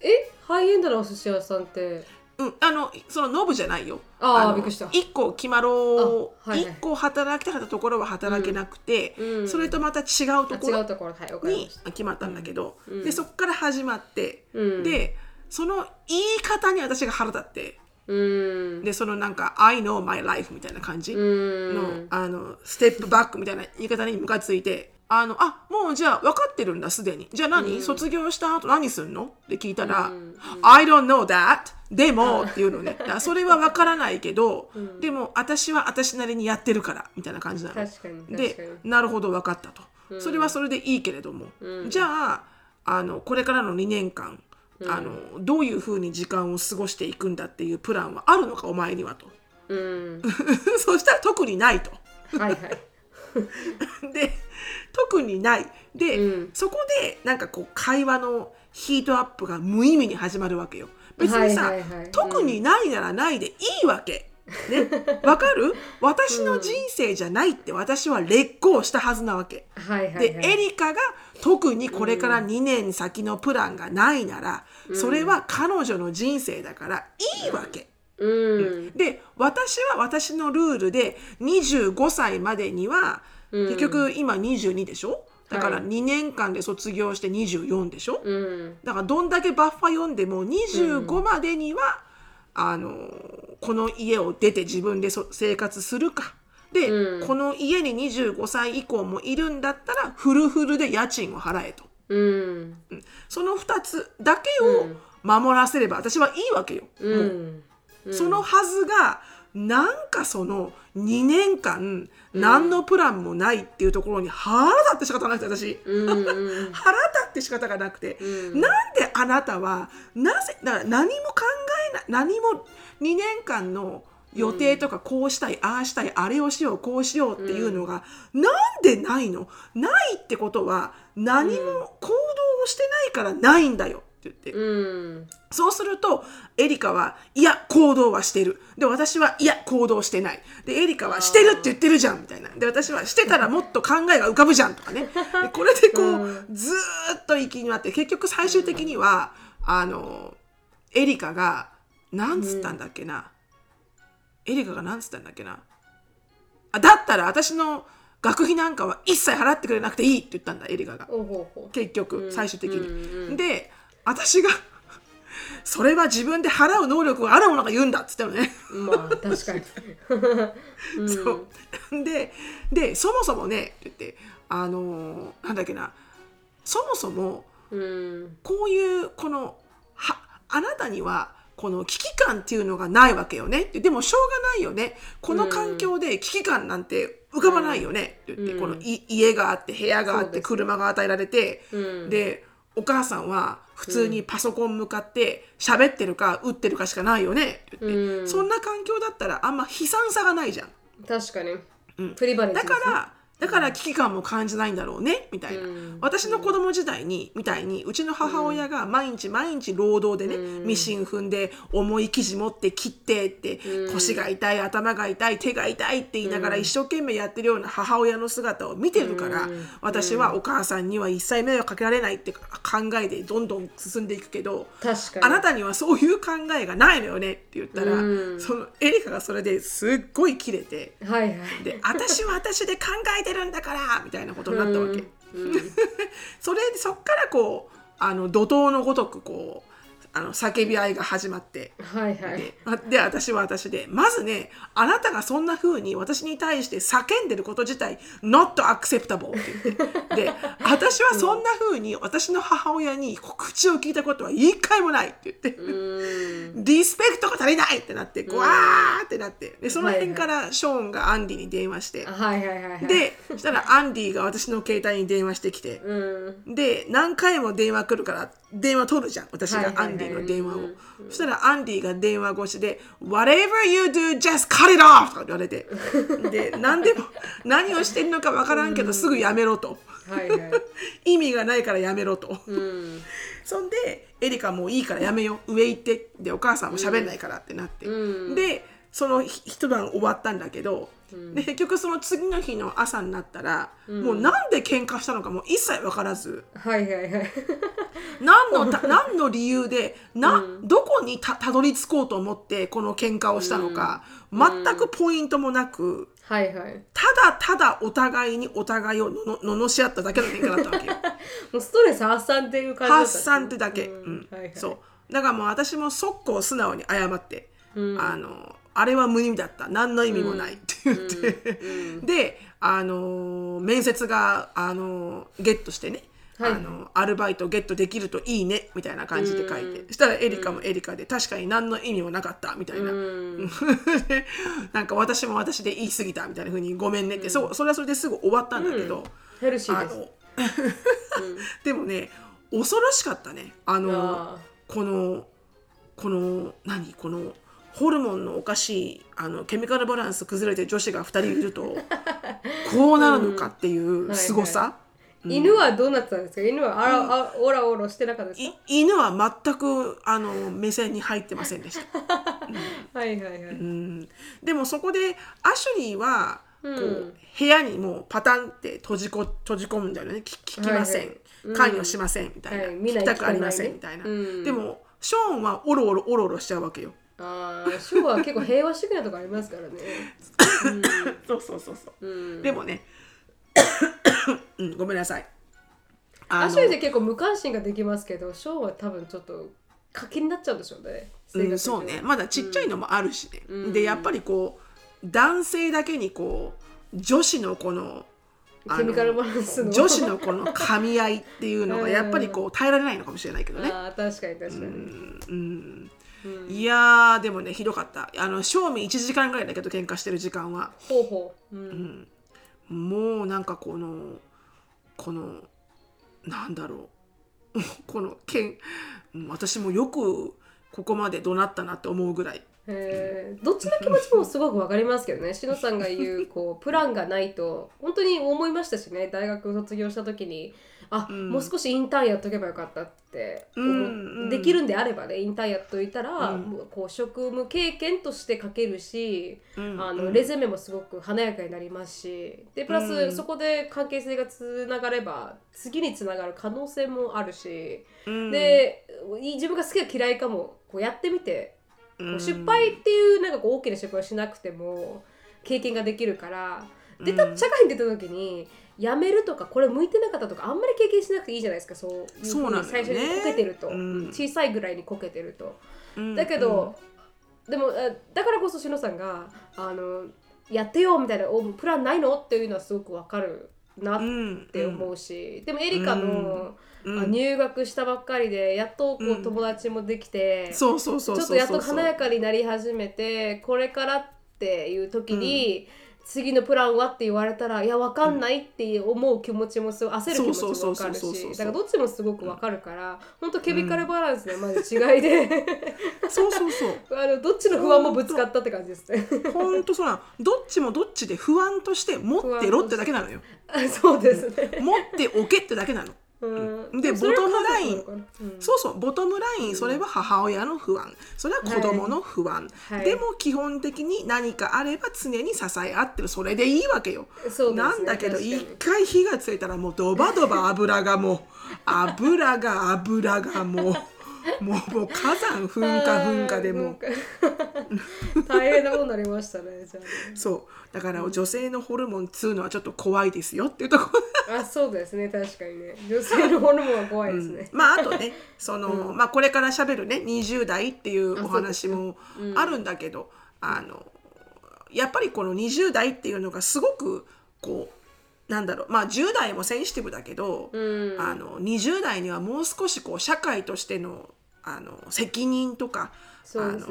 [SPEAKER 1] え？ハイエンドなお寿司屋さんって？
[SPEAKER 2] うん、あのそのノブじゃないよ。の
[SPEAKER 1] あーびっくりした。
[SPEAKER 2] 一個決まろう、
[SPEAKER 1] あはいはい。
[SPEAKER 2] 一個働きたかったところは働けなくて、
[SPEAKER 1] うん
[SPEAKER 2] それとまた違うところに。決まったんだけど、でそこから始まって、
[SPEAKER 1] うん。
[SPEAKER 2] でその言い方に私が腹立って。
[SPEAKER 1] うん。
[SPEAKER 2] でそのなんか「I know my life」みたいな感じの,、
[SPEAKER 1] うん。
[SPEAKER 2] あのステップバックみたいな言い方にムカついて。あのあもうじゃあ分かってるんだすでに。じゃあ何、卒業した後何すんの？って聞いたら「I don't know that」でもっていうのね。それは分からないけど、でも私は私なりにやってるからみたいな感じなの。
[SPEAKER 1] 確かに確かに。
[SPEAKER 2] でなるほど分かったと、それはそれでいいけれども、じゃああのこれからの2年間あのどういうふうに時間を過ごしていくんだっていうプランはあるのかお前にはと。
[SPEAKER 1] うん。
[SPEAKER 2] そしたら特にないと。
[SPEAKER 1] はいはい。
[SPEAKER 2] で特にない。で、
[SPEAKER 1] うん。
[SPEAKER 2] そこでなんかこう会話のヒートアップが無意味に始まるわけよ。別にさ、
[SPEAKER 1] はいはいはい。
[SPEAKER 2] 特にないならないでいいわけ。ね、わかる？私の人生じゃないって私は劣行したはずなわけ。
[SPEAKER 1] はいはいはい。
[SPEAKER 2] でエリカが特にこれから2年先のプランがないなら、それは彼女の人生だからいいわけ。
[SPEAKER 1] うん。
[SPEAKER 2] で私は私のルールで25歳までには、結局今22でしょ？だから
[SPEAKER 1] はい
[SPEAKER 2] 2年間で卒業して24でしょ、
[SPEAKER 1] うん。
[SPEAKER 2] だからどんだけバッファ読んでも25までには、あのこの家を出て自分でそ生活するかで、
[SPEAKER 1] うん
[SPEAKER 2] この家に25歳以降もいるんだったらフルフルで家賃を払えと
[SPEAKER 1] うん。
[SPEAKER 2] その2つだけを守らせれば私はいいわけよ。
[SPEAKER 1] う。
[SPEAKER 2] もうんそのはずがなんかその2年間何のプランもないっていうところに腹立って仕方なくて私。
[SPEAKER 1] うん。うん。
[SPEAKER 2] 腹立って仕方がなくて、なんであなたはなぜだから何も考えない何も2年間の予定とかこうしたい、ああしたいあれをしようこうしようっていうのが、なんでないの？ないってことは何も行動をしてないからないんだよって言って、
[SPEAKER 1] うん。
[SPEAKER 2] そうするとエリカはいや行動はしてる。で私はいや行動してない。でエリカはしてるって言ってるじゃんみたいな。で私はしてたらもっと考えが浮かぶじゃんとかね。でこれでこう、ずーっと行きになって結局最終的には、あのエリカがなんつったんだっけな、エリカがなんつったんだっけなあだったら私の学費なんかは一切払ってくれなくていいって言ったんだエリカが。結局最終的に。
[SPEAKER 1] うんうん
[SPEAKER 2] で私がそれは自分で払う能力があるものが言うんだっつったのね。
[SPEAKER 1] う。まあ確かに。
[SPEAKER 2] そうででそもそもねって言ってあのーなんだっけなそもそも
[SPEAKER 1] うん。
[SPEAKER 2] こういうこのはあなたにはこの危機感っていうのがないわけよね。でもしょうがないよね。この環境で危機感なんて浮かばないよね。って言って、
[SPEAKER 1] うん。
[SPEAKER 2] このい家があって部屋があって車が与えられて、
[SPEAKER 1] うん。
[SPEAKER 2] でお母さんは普通にパソコン向かって喋ってるか打ってるかしかないよね。って言って、
[SPEAKER 1] うん。
[SPEAKER 2] そんな環境だったらあんま悲惨さがないじゃん。
[SPEAKER 1] 確かに。プリバレッジ
[SPEAKER 2] だからだから危機感も感じないんだろうねみたいな、
[SPEAKER 1] うん。
[SPEAKER 2] 私の子供時代にみたいにうちの母親が毎日毎日労働でね、ミシン踏んで重い生地持って切ってって、腰が痛い頭が痛い手が痛いって言いながら一生懸命やってるような母親の姿を見てるから、私はお母さんには一切迷惑かけられないって考えでどんどん進んでいくけど。あなたにはそういう考えがないのよねって言ったら、
[SPEAKER 1] うん。
[SPEAKER 2] そのエリカがそれですっごいキレて。
[SPEAKER 1] はいはい。
[SPEAKER 2] で私は私で考えてるんだからみたいなことになったわけ、
[SPEAKER 1] うん。
[SPEAKER 2] それでそっからこうあの怒涛のごとくこうあの叫び合いが始まって。
[SPEAKER 1] はいはい。
[SPEAKER 2] で私は私でまずねあなたがそんな風に私に対して叫んでること自体 not acceptable って言って。で私はそんな風に私の母親に口を聞いたことは一回もないって言って、リスペクトが足りないってなってわーってなって。でその辺からショーンがアンディに電話して、
[SPEAKER 1] はいはい
[SPEAKER 2] でそしたらアンディが私の携帯に電話してきて、
[SPEAKER 1] うん。
[SPEAKER 2] で何回も電話来るから電話取るじゃん私がアンディの電話を、
[SPEAKER 1] うん。
[SPEAKER 2] そしたらアンディが電話越しで「Whatever you do just cut it off」とか言われて。で何でも何をしてるのか分からんけどすぐやめろと。
[SPEAKER 1] はいはい。
[SPEAKER 2] 意味がないからやめろと、
[SPEAKER 1] うん。
[SPEAKER 2] そんでエリカもういいからやめよう。上行って。でお母さんも喋んないからってなって、
[SPEAKER 1] うん。
[SPEAKER 2] でそのひ一晩終わったんだけど、で結局その次の日の朝になったら、もうなんで喧嘩したのかも一切分からず
[SPEAKER 1] はいはいはい。
[SPEAKER 2] 何のた 何の理由でな、どこにたたどり着こうと思ってこの喧嘩をしたのか、全くポイントもなく
[SPEAKER 1] はいはい。
[SPEAKER 2] ただただお互いにお互いをのの罵し合っただけの喧嘩だったわけよ。
[SPEAKER 1] もうストレス発散っていう感じだった。
[SPEAKER 2] 発散ってだけ、
[SPEAKER 1] う
[SPEAKER 2] うんん。
[SPEAKER 1] はいはい。
[SPEAKER 2] そう。だからもう私も速攻素直に謝って、
[SPEAKER 1] うん。
[SPEAKER 2] あのあれは無意味だった。何の意味もない。って言って、であの面接があのゲットしてね、
[SPEAKER 1] はい。
[SPEAKER 2] あのアルバイトゲットできるといいね。みたいな感じで書いて、そしたらエリカもエリカで確かに何の意味もなかった。みたいな、
[SPEAKER 1] うん。
[SPEAKER 2] で なんか私も私で言い過ぎたみたいなふうにごめんねって、そうそれはそれですぐ終わったんだけど、
[SPEAKER 1] ヘルシーです。
[SPEAKER 2] あの でもね恐ろしかったね。あの
[SPEAKER 1] あ
[SPEAKER 2] このこの何？このホルモンのおかしいあのケミカルバランス崩れて女子が2人いるとこうなるのかっていうすごさ、
[SPEAKER 1] 犬はどうなってたんですか？犬はあら、あオラオラしてなかったです
[SPEAKER 2] い
[SPEAKER 1] か
[SPEAKER 2] 犬は全くあの目線に入ってませんでした、
[SPEAKER 1] はいはいはい、
[SPEAKER 2] うん、でもそこでアシュリーはこう、
[SPEAKER 1] うん
[SPEAKER 2] 部屋にもうパタンって閉じこ閉じ込むんだよね聞聞きません、
[SPEAKER 1] はいはい。
[SPEAKER 2] 関与しませんみたいな、
[SPEAKER 1] はい。
[SPEAKER 2] 聞きたくありません
[SPEAKER 1] 聞
[SPEAKER 2] みたいな、でもショーンはオロオロオロオロしちゃうわけよ
[SPEAKER 1] ああショーは結構平和主義なとこありますからね。
[SPEAKER 2] そうそうそうそう、
[SPEAKER 1] うん。
[SPEAKER 2] でもね、うん、ごめんなさい。あの
[SPEAKER 1] アシュリーって結構無関心ができますけどショーは多分ちょっと課金になっちゃうんでしょうね。
[SPEAKER 2] うん、そうね。まだちっちゃいのもあるしね、
[SPEAKER 1] うん。
[SPEAKER 2] でやっぱりこう男性だけにこう女子のこのあの
[SPEAKER 1] ケミカルバランスの。
[SPEAKER 2] 女子のこの噛み合いっていうのがやっぱりこう耐えられないのかもしれないけどね、
[SPEAKER 1] ああ確かに確かに、
[SPEAKER 2] うんいやーでもねひどかった。あの正味1時間ぐらいだけど喧嘩してる時間は。
[SPEAKER 1] ほうほう、うん。
[SPEAKER 2] もうなんかこのこのなんだろう。このけんうん私もよくここまで怒鳴ったなって思うぐらい。
[SPEAKER 1] えー。どっちの気持ちもすごくわかりますけどね。しのさんが言うこうプランがないと本当に思いましたしね。大学卒業した時にあ、
[SPEAKER 2] ん。
[SPEAKER 1] もう少しインターンやっとけばよかったって。思う、
[SPEAKER 2] うんうん。
[SPEAKER 1] できるんであればねインターンやっといたら、
[SPEAKER 2] うん。
[SPEAKER 1] こう職務経験として書けるし、
[SPEAKER 2] うん
[SPEAKER 1] あのレゼメもすごく華やかになりますし。でプラス、
[SPEAKER 2] うん。
[SPEAKER 1] そこで関係性がつながれば次につながる可能性もあるし、
[SPEAKER 2] うん。
[SPEAKER 1] で自分が好きか嫌いかもこうやってみてこう失敗っていうなんかこう大きな失敗をしなくても経験ができるから。出た
[SPEAKER 2] うん
[SPEAKER 1] 社会に出た時に辞めるとかこれ向いてなかったとかあんまり経験しなくていいじゃないですかそういうふ
[SPEAKER 2] そう
[SPEAKER 1] うに
[SPEAKER 2] なんだよね。
[SPEAKER 1] 最初にこけてると、
[SPEAKER 2] うん。
[SPEAKER 1] 小さいぐらいにこけてると。
[SPEAKER 2] うん
[SPEAKER 1] だけど、でもあだからこそしのさんがあのやってよみたいなおプランないのっていうのはすごくわかるなっ
[SPEAKER 2] うん
[SPEAKER 1] て思うし、でもエリカの、入学したばっかりでやっとこう
[SPEAKER 2] うん
[SPEAKER 1] 友達もできて、
[SPEAKER 2] そうそうそう
[SPEAKER 1] ちょっとやっと華やかになり始めてこれからっていう時に、次のプランはって言われたらいやわかんないって思う気持ちもすごい焦る気持ちもわかるしだからどっちもすごくわかるから本当ケミカルバランスのまず違いで。
[SPEAKER 2] そうそうそう。
[SPEAKER 1] あのどっちの不安もぶつかったって感じですね。
[SPEAKER 2] ほんとそうなの。どっちもどっちで不安として持ってろってだけなのよ。
[SPEAKER 1] そうですね。
[SPEAKER 2] 持っておけってだけなの
[SPEAKER 1] うん。
[SPEAKER 2] でボトムラインそうそうボトムラインそれは母親の不安。それは子供の不安、
[SPEAKER 1] はい。
[SPEAKER 2] でも基本的に何かあれば常に支え合ってる。それでいいわけよ、
[SPEAKER 1] ね
[SPEAKER 2] なんだけど一回火がついたらもうドバドバ油がもう油が油がもうもうもう火山噴火噴火でも。う
[SPEAKER 1] 大変なことになりましたねじゃ
[SPEAKER 2] そう。だから女性のホルモンつうのはちょっと怖いですよっていうとこ。ろ
[SPEAKER 1] ああそうですね。確かにね。女性のホルモンは怖いですね、
[SPEAKER 2] まああとねその、まあこれからしゃべるね20代っていうお話もあるんだけどあのやっぱりこの20代っていうのがすごくこうなんだろう。まあ10代もセンシティブだけど、
[SPEAKER 1] うん。
[SPEAKER 2] あの20代にはもう少しこう社会としてのあの責任とか
[SPEAKER 1] ね。
[SPEAKER 2] あの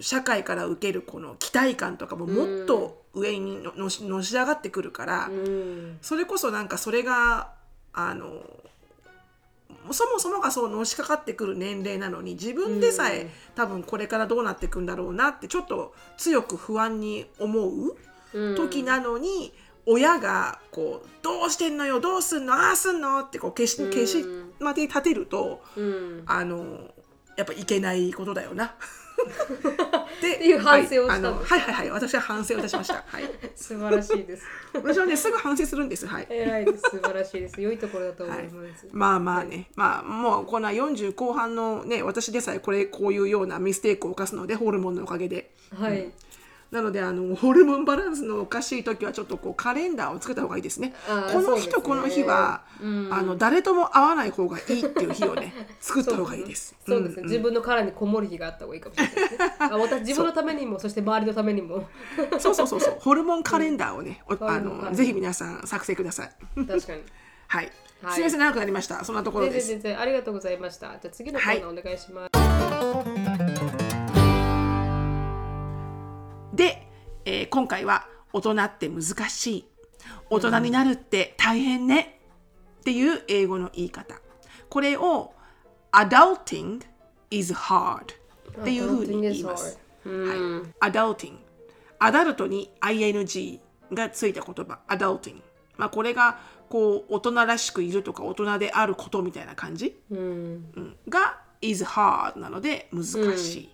[SPEAKER 2] 社会から受けるこの期待感とかももっと上にののしのし上がってくるから、
[SPEAKER 1] うん。
[SPEAKER 2] それこそなんかそれがあのそもそもがそうのしかかってくる年齢なのに自分でさえ、
[SPEAKER 1] うん。
[SPEAKER 2] 多分これからどうなっていくんだろうなってちょっと強く不安に思う
[SPEAKER 1] うん。
[SPEAKER 2] 時なのに、親がこう「どうしてんのよどうすんのああすんの?」ってこう消し
[SPEAKER 1] うん。
[SPEAKER 2] 消しまで立てると
[SPEAKER 1] うん。
[SPEAKER 2] あのやっぱいけないことだよな。で
[SPEAKER 1] っていう反省をしたんです
[SPEAKER 2] はいはいはいはい。私は反省をいたしました。はい、
[SPEAKER 1] 素晴らしいです。
[SPEAKER 2] 私はねすぐ反省するんです。はい。
[SPEAKER 1] 偉いです。素晴らしいです。良いところだと思います、
[SPEAKER 2] まあまあね、まあもうこんな40後半のね私でさえこれこういうようなミステイクを犯すのでホルモンのおかげで。
[SPEAKER 1] はい、
[SPEAKER 2] なのであのホルモンバランスのおかしい時はちょっとこうカレンダーを作った方がいいですね。この日とこの日は、
[SPEAKER 1] うん。
[SPEAKER 2] あの誰とも会わない方がいいっていう日をね 作った方がいいです。
[SPEAKER 1] そうですね、自分の殻にこもる日があった方がいいかもしれない。ですね。あ私自分のためにもそして周りのためにも。
[SPEAKER 2] そうそうそう。そう。ホルモンカレンダーをね、おあ
[SPEAKER 1] ホルモンカレンダー。
[SPEAKER 2] のぜひ皆さん作成ください。
[SPEAKER 1] 確かに。
[SPEAKER 2] はい、
[SPEAKER 1] はい。
[SPEAKER 2] すみません長くなりました。そんなところです。
[SPEAKER 1] 全然ありがとうございました。じゃあ次のコーナーお願いします。
[SPEAKER 2] で、えー今回は大人って難しい。大人になるって大変ね。っていう英語の言い方。これを adulting is hard っていうふうに言います。adulting アダルトに ing がついた言葉。adulting まあこれがこう大人らしくいるとか大人であることみたいな感じ、
[SPEAKER 1] うん、
[SPEAKER 2] うん。が is hard なので難しい、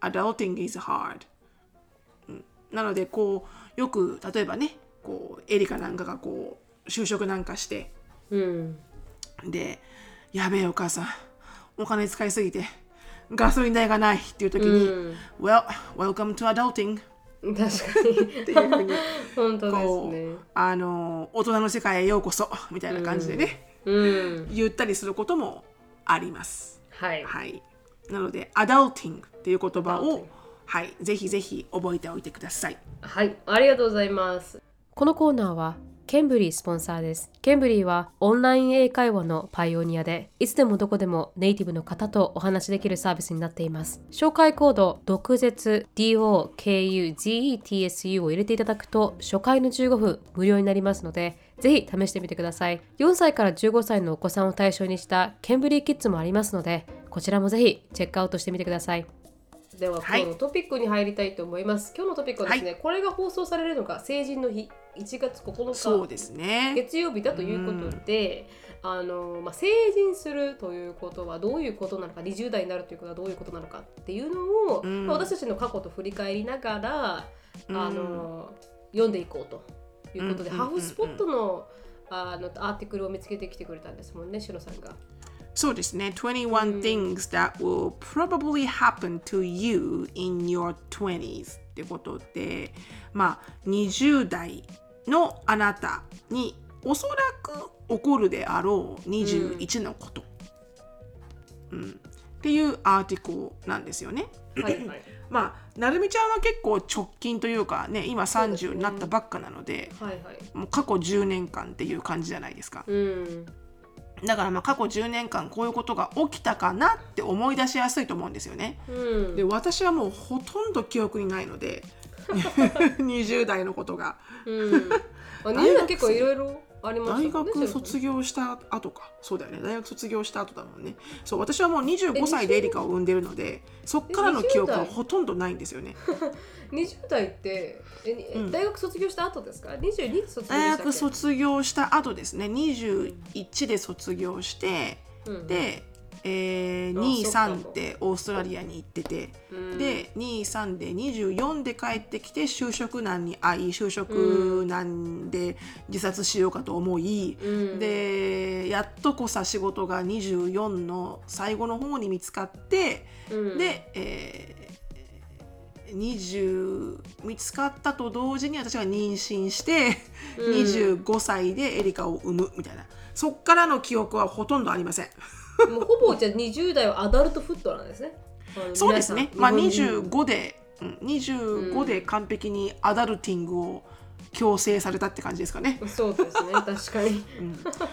[SPEAKER 2] adulting is hard、うんなのでこうよく例えばねこうエリカなんかがこう就職なんかして
[SPEAKER 1] うん、
[SPEAKER 2] でやべえお母さんお金使いすぎてガソリン代がないっていう時に、Well, welcome to adulting
[SPEAKER 1] 確かに。
[SPEAKER 2] っていうふうに
[SPEAKER 1] 本当です
[SPEAKER 2] こう、
[SPEAKER 1] ね。
[SPEAKER 2] あの大人の世界へようこそみたいな感じでね、
[SPEAKER 1] うん、
[SPEAKER 2] 言ったりすることもあります。
[SPEAKER 1] はい、
[SPEAKER 2] はい、なので adulting っていう言葉を、はい、ぜひぜひ覚えておいてください。
[SPEAKER 1] はい、ありがとうございます。このコーナーはケンブリースポンサーです。ケンブリーはオンライン英会話のパイオニアで、いつでもどこでもネイティブの方とお話しできるサービスになっています。紹介コード、毒舌 DOKUGETSU を入れていただくと、初回の15分無料になりますので、ぜひ試してみてください。4歳から15歳のお子さんを対象にしたケンブリーキッズもありますので、こちらもぜひチェックアウトしてみてください。では、
[SPEAKER 2] はい。
[SPEAKER 1] 今日のトピックに入りたいと思います。今日のトピックはですね、これが放送されるのが成人の日、1月9日
[SPEAKER 2] そうですね。
[SPEAKER 1] 月曜日だということで、あのまあ、成人するということはどういうことなのか20代になるということはどういうことなのかっていうのを、
[SPEAKER 2] うん。
[SPEAKER 1] まあ私たちの過去と振り返りながら、
[SPEAKER 2] うん。
[SPEAKER 1] あの読んでいこうということで、
[SPEAKER 2] うん
[SPEAKER 1] ハーフスポットのあのアーティクルを見つけてきてくれたんですもんね、しのさんが。
[SPEAKER 2] そうですね。21 things that will probably happen to you in your 20s ってことで、まあ、20代のあなたにおそらく起こるであろう21のこと。うんっていうアーティクルなんですよね。
[SPEAKER 1] はいはい
[SPEAKER 2] まあ、なるみちゃんは結構直近というかね、今
[SPEAKER 1] そうですね
[SPEAKER 2] 30になったばっかなので、
[SPEAKER 1] はいはい。
[SPEAKER 2] もう過去10年間っていう感じじゃないですか。
[SPEAKER 1] うん
[SPEAKER 2] だからまあ過去10年間こういうことが起きたかなって思い出しやすいと思うんですよね。
[SPEAKER 1] うん
[SPEAKER 2] で私はもうほとんど記憶にないので 20代のことが
[SPEAKER 1] うん。あ、結構いろいろ
[SPEAKER 2] 大。学卒業した後か。そうだよね。大学卒業した後だもんね。そう私はもう25歳でエリカを産んでるのでそっからの記憶はほとんどないんですよね。
[SPEAKER 1] 20代？ってえ大学卒業した後ですか ?22 で卒業
[SPEAKER 2] 大
[SPEAKER 1] したっけ？
[SPEAKER 2] 学卒業した後ですね。21で卒業して
[SPEAKER 1] うん。
[SPEAKER 2] でえー、
[SPEAKER 1] あ
[SPEAKER 2] 2、
[SPEAKER 1] そっか
[SPEAKER 2] 3ってオーストラリアに行ってて、
[SPEAKER 1] うん。
[SPEAKER 2] で2、3で24で帰ってきて就職難に遭い就職難で自殺しようかと思い、
[SPEAKER 1] うん。
[SPEAKER 2] でやっとこさ仕事が24の最後の方に見つかって、
[SPEAKER 1] うん。
[SPEAKER 2] で、えー20見つかったと同時に私が妊娠して、
[SPEAKER 1] うん。
[SPEAKER 2] 25歳でエリカを産むみたいな。そっからの記憶はほとんどありません。
[SPEAKER 1] もうほぼじゃあ20代はアダルトフットなんですね。
[SPEAKER 2] そうですね、まあ、
[SPEAKER 1] 皆さん日本人
[SPEAKER 2] 25で、うん、25で完璧にアダルティングを強制されたって感じですかね。
[SPEAKER 1] そうですね、確かに。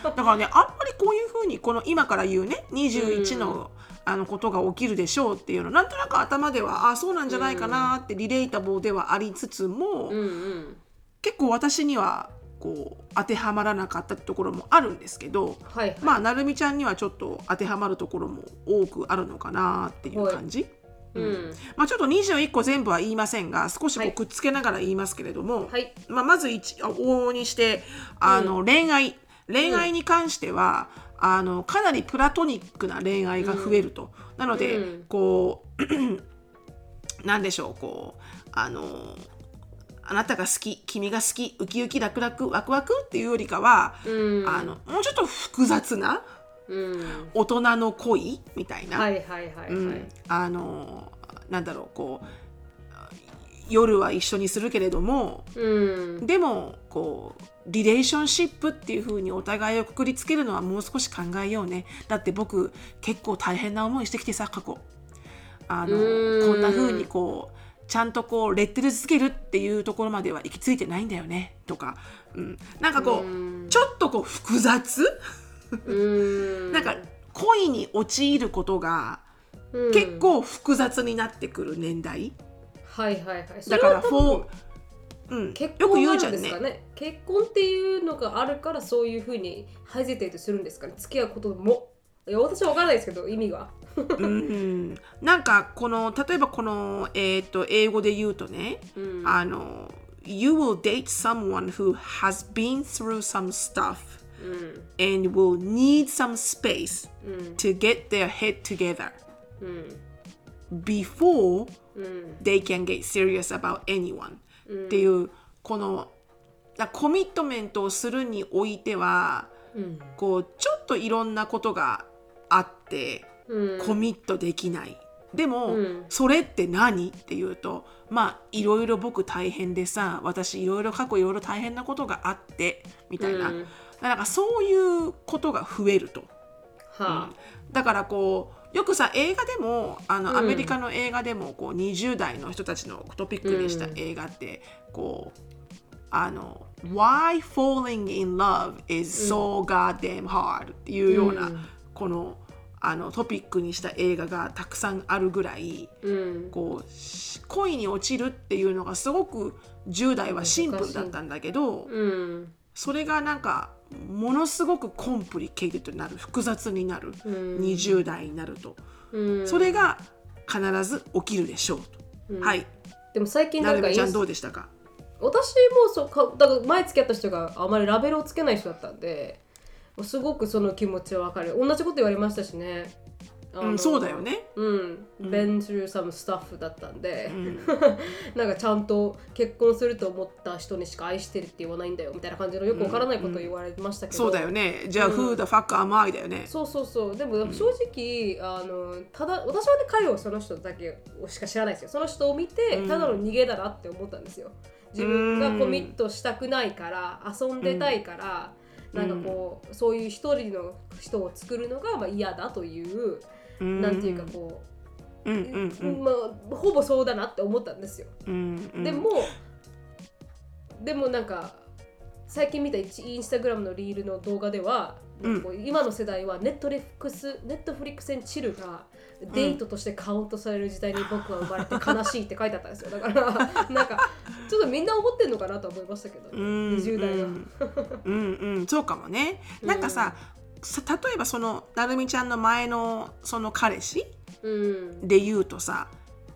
[SPEAKER 2] だからねあんまりこういうふうにこの今から言うね21の,、あのことが起きるでしょうっていうのなんとなく頭ではあそうなんじゃないかなってリレータボーではありつつも、
[SPEAKER 1] うんうん。
[SPEAKER 2] 結構私にはこう当てはまらなかったところもあるんですけど、
[SPEAKER 1] はいはい。
[SPEAKER 2] まあなるみちゃんにはちょっと当てはまるところも多くあるのかなっていう感じ。
[SPEAKER 1] うん。
[SPEAKER 2] まあ、ちょっと21個全部は言いませんが少しこ
[SPEAKER 1] はい
[SPEAKER 2] うくっつけながら言いますけれども、
[SPEAKER 1] はい。
[SPEAKER 2] まあ、まず一あ往々にしてあの、恋愛恋愛に関しては、あのかなりプラトニックな恋愛が増えると、なので、
[SPEAKER 1] うん
[SPEAKER 2] こう なんでしょうこうあのあなたが好き君が好きウキウキラクラクワクワクっていうよりかは、
[SPEAKER 1] うん。
[SPEAKER 2] あのもうちょっと複雑な
[SPEAKER 1] うん。
[SPEAKER 2] 大人の恋みたいな、
[SPEAKER 1] はいはいはいはい。
[SPEAKER 2] うんあのなんだろうこう夜は一緒にするけれども
[SPEAKER 1] うん。
[SPEAKER 2] でもこうリレーションシップっていう風にお互いをくくりつけるのはもう少し考えようねだって僕結構大変な思いしてきてさ過去あの
[SPEAKER 1] うん
[SPEAKER 2] こんな風にこうちゃんとこうレッテルつけるっていうところまでは行き着いてないんだよね。とか、うん、なんかこう
[SPEAKER 1] うん。
[SPEAKER 2] ちょっとこう複雑。
[SPEAKER 1] うん。
[SPEAKER 2] なんか恋に陥ることが
[SPEAKER 1] うん。
[SPEAKER 2] 結。構複雑になってくる年代。
[SPEAKER 1] はいはいはい。
[SPEAKER 2] だからフォー、うん、
[SPEAKER 1] 結
[SPEAKER 2] よく
[SPEAKER 1] 婚なん
[SPEAKER 2] 言うじゃんね。
[SPEAKER 1] ですかね。結婚っていうのがあるからそういうふうにハジテートするんですかね。付き合うことも。いや私は分からないですけど意味が
[SPEAKER 2] うん、なんかこの例えばこの、えー、と英語で言うとね、
[SPEAKER 1] うん
[SPEAKER 2] あの You will date someone who has been through some stuff
[SPEAKER 1] うん
[SPEAKER 2] and will need some space
[SPEAKER 1] うん
[SPEAKER 2] to get their head together
[SPEAKER 1] うん
[SPEAKER 2] before
[SPEAKER 1] うん
[SPEAKER 2] they can get serious about anyone、っていうこのだコミットメントをするにおいては
[SPEAKER 1] うん
[SPEAKER 2] こうちょっといろんなことがあって
[SPEAKER 1] うん
[SPEAKER 2] コミットできない。でも、
[SPEAKER 1] うん。そ
[SPEAKER 2] それって何？っていうとまあいろいろ僕大変でさ私いろいろ過去いろいろ大変なことがあってみたいな、
[SPEAKER 1] うん。
[SPEAKER 2] なんかそういうことが増えると。
[SPEAKER 1] はあ。
[SPEAKER 2] だからこうよくさ映画でもあの、
[SPEAKER 1] うん。
[SPEAKER 2] アメリカの映画でもこう20代の人たちのトピックにした映画って、こうあの「Why falling in love is so goddamn hard」っていうような、
[SPEAKER 1] うん。
[SPEAKER 2] このあのトピックにした映画がたくさんあるぐらい
[SPEAKER 1] うん。
[SPEAKER 2] こうし恋に落ちるっていうのがすごく10代はシンプルだったんだけど、
[SPEAKER 1] うん。
[SPEAKER 2] それがなんかものすごく complicated になる複雑になる、
[SPEAKER 1] うん。
[SPEAKER 2] 20代になると、
[SPEAKER 1] うん。
[SPEAKER 2] それが必ず起きるでしょうと、
[SPEAKER 1] うん。
[SPEAKER 2] はい。
[SPEAKER 1] でも最近
[SPEAKER 2] な
[SPEAKER 1] なんか
[SPEAKER 2] るみちゃんどうでしたか？
[SPEAKER 1] 私もそうかだから前付き合った人があまりラベルをつけない人だったんですごくその気持ちはわかる。同じこと言われましたしね。
[SPEAKER 2] うんそうだよね。
[SPEAKER 1] うん、been through some stuff だったんで、
[SPEAKER 2] ん。
[SPEAKER 1] なんかちゃんと結婚すると思った人にしか愛してるって言わないんだよみたいな感じのよくわからないことを言われましたけど、
[SPEAKER 2] そうだよね。じゃあ、
[SPEAKER 1] うん。
[SPEAKER 2] Who the fuck am I だよね。
[SPEAKER 1] そうそうそう。でも正直、あのただ私はね彼をその人だけしか知らないですよ。その人を見て
[SPEAKER 2] うん。
[SPEAKER 1] ただの逃げだなって思ったんですよ。自分がコミットしたくないから遊んでたいから、なんかこうそういう一人の人を作るのがまあ嫌だという、
[SPEAKER 2] うん。
[SPEAKER 1] なんていうかこう、
[SPEAKER 2] うんうんうん。
[SPEAKER 1] まあ、ほぼそうだなって思ったんですよ。
[SPEAKER 2] うんうん。
[SPEAKER 1] でも、でもなんか最近見たインスタグラムのリールの動画では、なん今の世代はネットフリックスネットフリックス chill がデートとしてカウントされる時代に僕は生まれて悲しいって書いてあったんですよ。だから なんかちょっとみんな思ってんのかなと思いましたけど、
[SPEAKER 2] うん
[SPEAKER 1] 20代は。
[SPEAKER 2] うん。うんそうかもね。なんかさ、さ例えばそのなるみちゃんの前のその彼氏
[SPEAKER 1] うん。
[SPEAKER 2] で言うとさ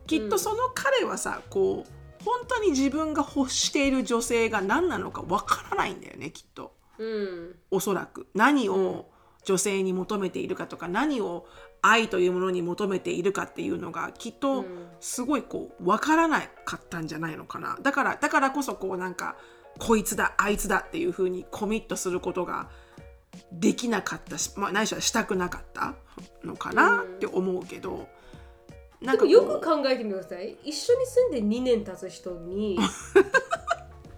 [SPEAKER 2] きっとその彼はさ、こう本当に自分が欲している女性が何なのかわからないんだよねきっと。
[SPEAKER 1] うん。
[SPEAKER 2] おそらく。何を女性に求めているかとか何を愛というものに求めているかっていうのがきっとすごいこう分からなかったんじゃないのかな。だからだからこそこうなんかこいつだあいつだっていうふうにコミットすることができなかったし、まあ、ないしはしたくなかったのかなって思うけど、
[SPEAKER 1] なんかよく考えてみてください。一緒に住んで2年経つ人に